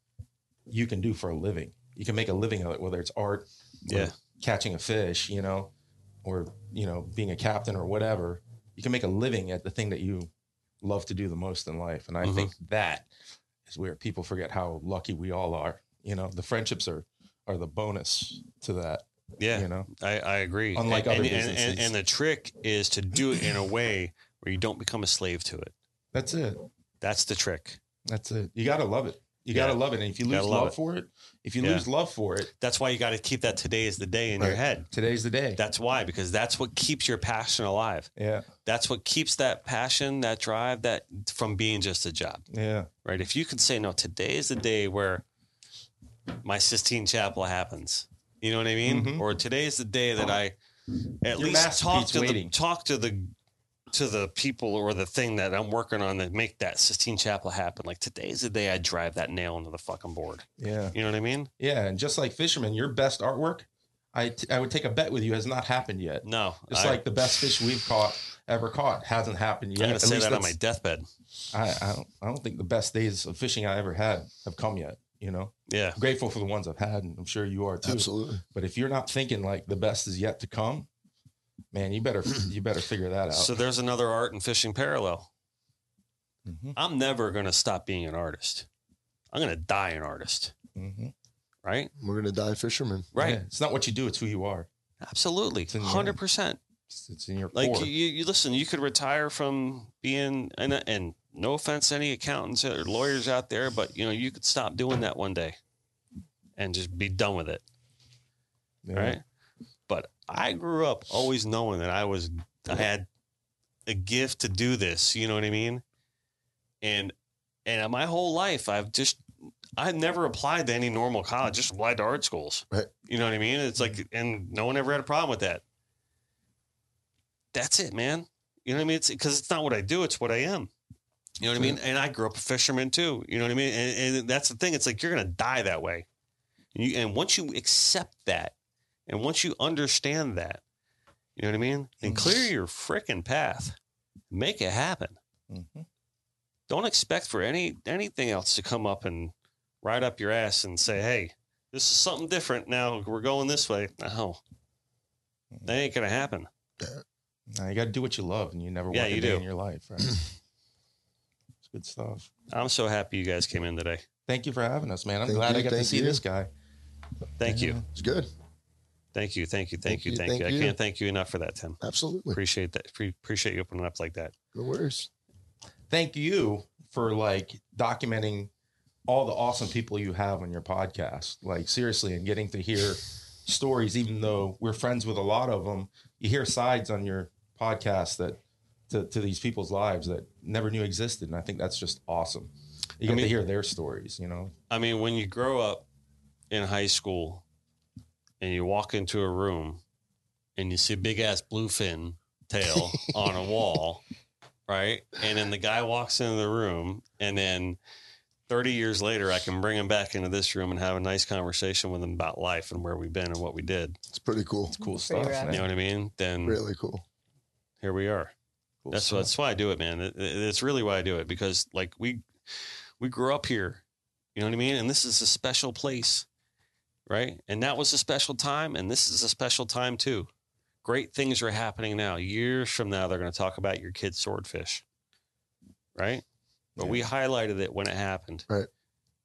you can do for a living. You can make a living of it, whether it's art, Yeah. catching a fish, you know, or you know, being a captain or whatever. You can make a living at the thing that you love to do the most in life. And I Mhm. think that is where people forget how lucky we all are. You know, the friendships are are the bonus to that. Yeah, You know, I, I agree. Unlike and, other and, and, and, businesses. and the trick is to do it in a way where you don't become a slave to it. that's it. That's the trick. That's it. You got to love it. You Yeah. got to love it. And if you lose love for it, if you Yeah. lose love for it, That's why you got to keep that today is the day in your Right. head. today's the day. That's why, because that's what keeps your passion alive. yeah. That's what keeps that passion, that drive, that from being just a job. Yeah. right? If you can say, no, today is the day where my Sistine Chapel happens. You know what I mean? Mhm. Or today is the day that I at Your least talk to the talk to the to the people or the thing that I'm working on that make that Sistine Chapel happen. Like today's the day I drive that nail into the fucking board. Yeah. You know what I mean? Yeah. And just like fishermen, your best artwork, I, t- I would take a bet with you has not happened yet. No. It's like the best fish we've caught ever caught hasn't happened yet. I'm gonna At say that on my deathbed. I, I don't I don't think the best days of fishing I ever had have come yet. You know, Yeah. grateful for the ones I've had, and I'm sure you are too. Absolutely. But if you're not thinking like the best is yet to come, man, you better you better figure that out. So there's another art and fishing parallel. Mhm. I'm never gonna stop being an artist. I'm gonna die an artist. Mhm. Right? We're going to die fishermen. Right. Yeah, It's not what you do; it's who you are. Absolutely. It's in your- Hundred percent. It's, it's in your Like core. you, you listen, you could retire from being and and no offense to any accountants or lawyers out there, but you know, you could stop doing that one day and just be done with it. Yeah. Right. But I grew up always knowing that I was I had a gift to do this, you know what I mean? And And my whole life, I've just, I've never applied to any normal college, just applied to art schools. Right. You know what I mean? It's like, and no one ever had a problem with that. That's it, man. You know what I mean? It's because it's not what I do, it's what I am. You know what I mean? And I grew up a fisherman too. You know what I mean? And, and that's the thing. It's like you're going to die that way. And, you, and once you accept that, and once you understand that, you know what I mean? And clear your freaking path, make it happen. Mhm. Don't expect for any anything else to come up and ride up your ass and say, "Hey, this is something different. Now we're going this way." No, that ain't gonna happen. Now you got to do what you love, and you never Yeah, you day do. in your life. Right? it's good stuff. I'm so happy you guys came in today. Thank you for having us, man. I'm Thank glad you, I got to see you. this guy. Thank you, It's good. thank you, thank you, thank, Thank you, you, thank, thank you. I can't thank you enough for that, Tim. Absolutely. Appreciate that. Pre- appreciate you opening up like that. No worries. Thank you for like documenting all the awesome people you have on your podcast. Like seriously, and getting to hear stories, even though we're friends with a lot of them, you hear sides on your podcast that to, to these people's lives that never knew existed. And I think that's just awesome. You I get mean- to hear their stories, you know? I mean, when you grow up in high school and you walk into a room and you see a big ass bluefin tail on a wall, right? And then the guy walks into the room, and then 30 years later, I can bring him back into this room and have a nice conversation with him about life and where we've been and what we did. It's pretty cool. It's cool Pretty stuff, You know what I mean? Then Really cool. here we are. Cool That's stuff. that's why I do it, man. It, it- it's really why I do it because like we we grew up here, you know what I mean. And this is a special place, right? And that was a special time, and this is a special time too. Great things are happening now. Years from now, they're going to talk about your kid's swordfish, right? But we highlighted it when it happened, Right.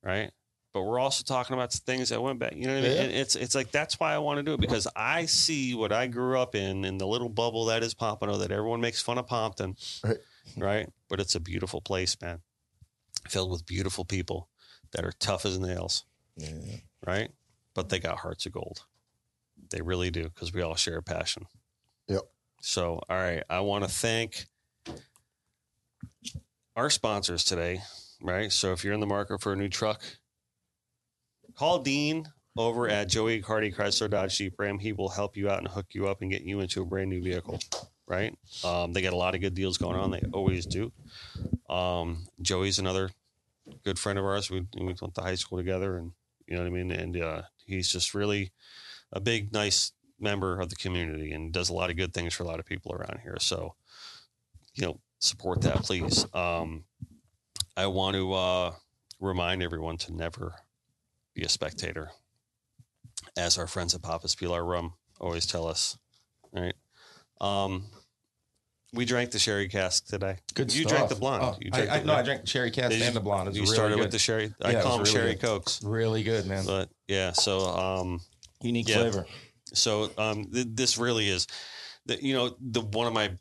Right. But we're also talking about the things that went back. You know what I mean? Yeah. And it's it's like that's why I want to do it because I see what I grew up in in the little bubble that is Pompano that everyone makes fun of Pompano, Right. right? But it's a beautiful place, man, filled with beautiful people that are tough as nails, Yeah. right? But they got hearts of gold. They really do because we all share a passion. Yep. So, all right, I want to thank our sponsors today, right? So, if you're in the market for a new truck, call Dean over at Joey Cardi Chrysler Dodge Jeep Ram. He will help you out and hook you up and get you into a brand new vehicle, right? Um, they got a lot of good deals going on. They always do. Um, Joey's another good friend of ours. We, we went to high school together, and you know what I mean. And uh, he's just really a big, nice member of the community and does a lot of good things for a lot of people around here. So, you know, support that, please. Um, I want to uh, remind everyone to never be a spectator, as our friends at Papa's Pilar Rum always tell us. Right? Um, we drank the sherry cask today. Good You stuff. drank the blonde. Oh, You drank I, the- no, I drank the sherry cask Did you- and the blonde. You really started good. with the sherry. I Yeah, call them really sherry good. cokes, really good, man. but yeah. So, um, Unique yeah. flavor. so um, th- this really is, the, you know, the one of my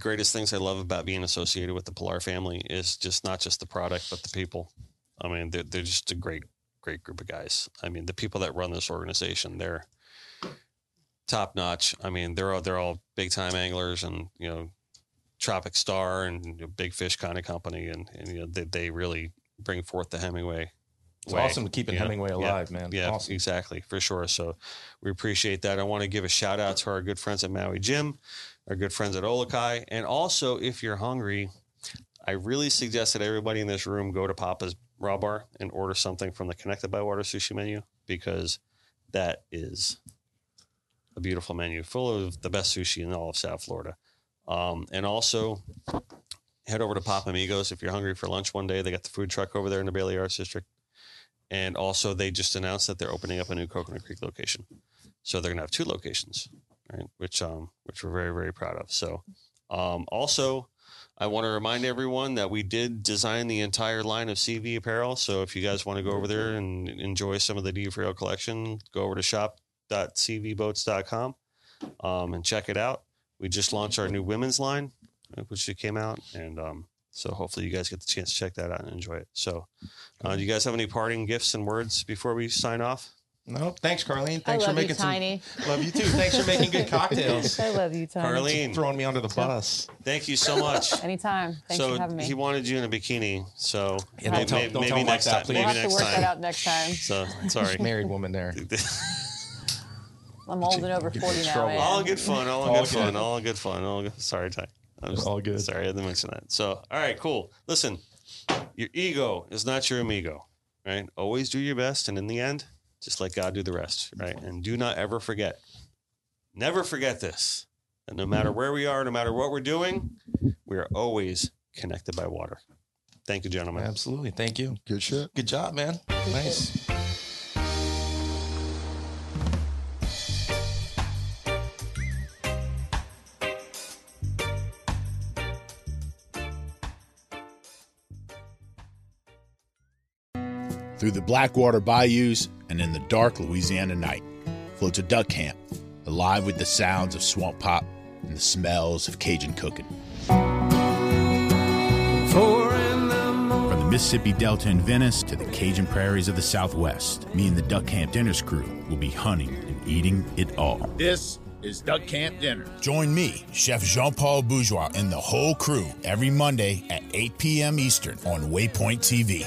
greatest things I love about being associated with the Pilar family is just not just the product, but the people. I mean, they're, they're just a great, great group of guys. I mean, the people that run this organization, they're top notch. I mean, they're all they're all big time anglers and you know, Tropic Star and Big Fish kind of company, and, and you know they, they really bring forth the Hemingway. It's way, awesome keeping you know? Hemingway Yeah. alive, man. Yeah, awesome. exactly, for sure. So we appreciate that. I want to give a shout out to our good friends at Maui Jim, our good friends at OluKai, and also if you're hungry, I really suggest that everybody in this room go to Papa's Raw Bar and order something from the Connected by Water sushi menu because that is a beautiful menu full of the best sushi in all of South Florida. Um, and also head over to Pop Amigos if you're hungry for lunch one day. They got the food truck over there in the Bailey Arts District. And also, they just announced that they're opening up a new Coconut Creek location. So they're going to have two locations, right? Which, um, which we're very, very proud of. So, um, also, I want to remind everyone that we did design the entire line of CV apparel. So if you guys want to go over there and enjoy some of the D Frail collection, go over to shop.cvboats.com um, and check it out. We just launched our new women's line, uh, which came out, and um, so hopefully you guys get the chance to check that out and enjoy it. So, uh, do you guys have any parting gifts and words before we sign off? No, thanks, Karlene. I Thanks love for you, making Tiny. some. Love you too. Thanks for making good cocktails. I love you, Tiny. Karlene, Throwing me under the bus. thank you so much. Anytime. Thanks so for having me. he wanted you in a bikini. So Yeah, maybe, don't tell- maybe, don't tell him next like time. that, please. we'll Maybe have to next work time. that out next time. So sorry. Married woman there. I'm old and over 40 now, trouble. man. all good fun. All, All good fun. good. All good fun. All good. Sorry, Ty. I'm just, All good. Sorry, I had to mention that. So, all right, cool. Listen, your ego is not your amigo, right? Always do your best, and in the end, just let God do the rest, right? And do not ever forget, never forget this, that no matter mm-hmm. where we are, no matter what we're doing, we are always connected by water. Thank you, gentlemen. Absolutely. Thank you. Good shit. Good job, man. Nice. Through the Blackwater bayous and in the dark Louisiana night floats a duck camp, alive with the sounds of swamp pop and the smells of Cajun cooking. From the Mississippi Delta in Venice to the Cajun prairies of the Southwest, me and the Duck Camp Dinners crew will be hunting and eating it all. This is Duck Camp Dinner. Join me, Chef Jean Paul Bourgeois, and the whole crew every Monday at 8 p.m. Eastern on Waypoint TV.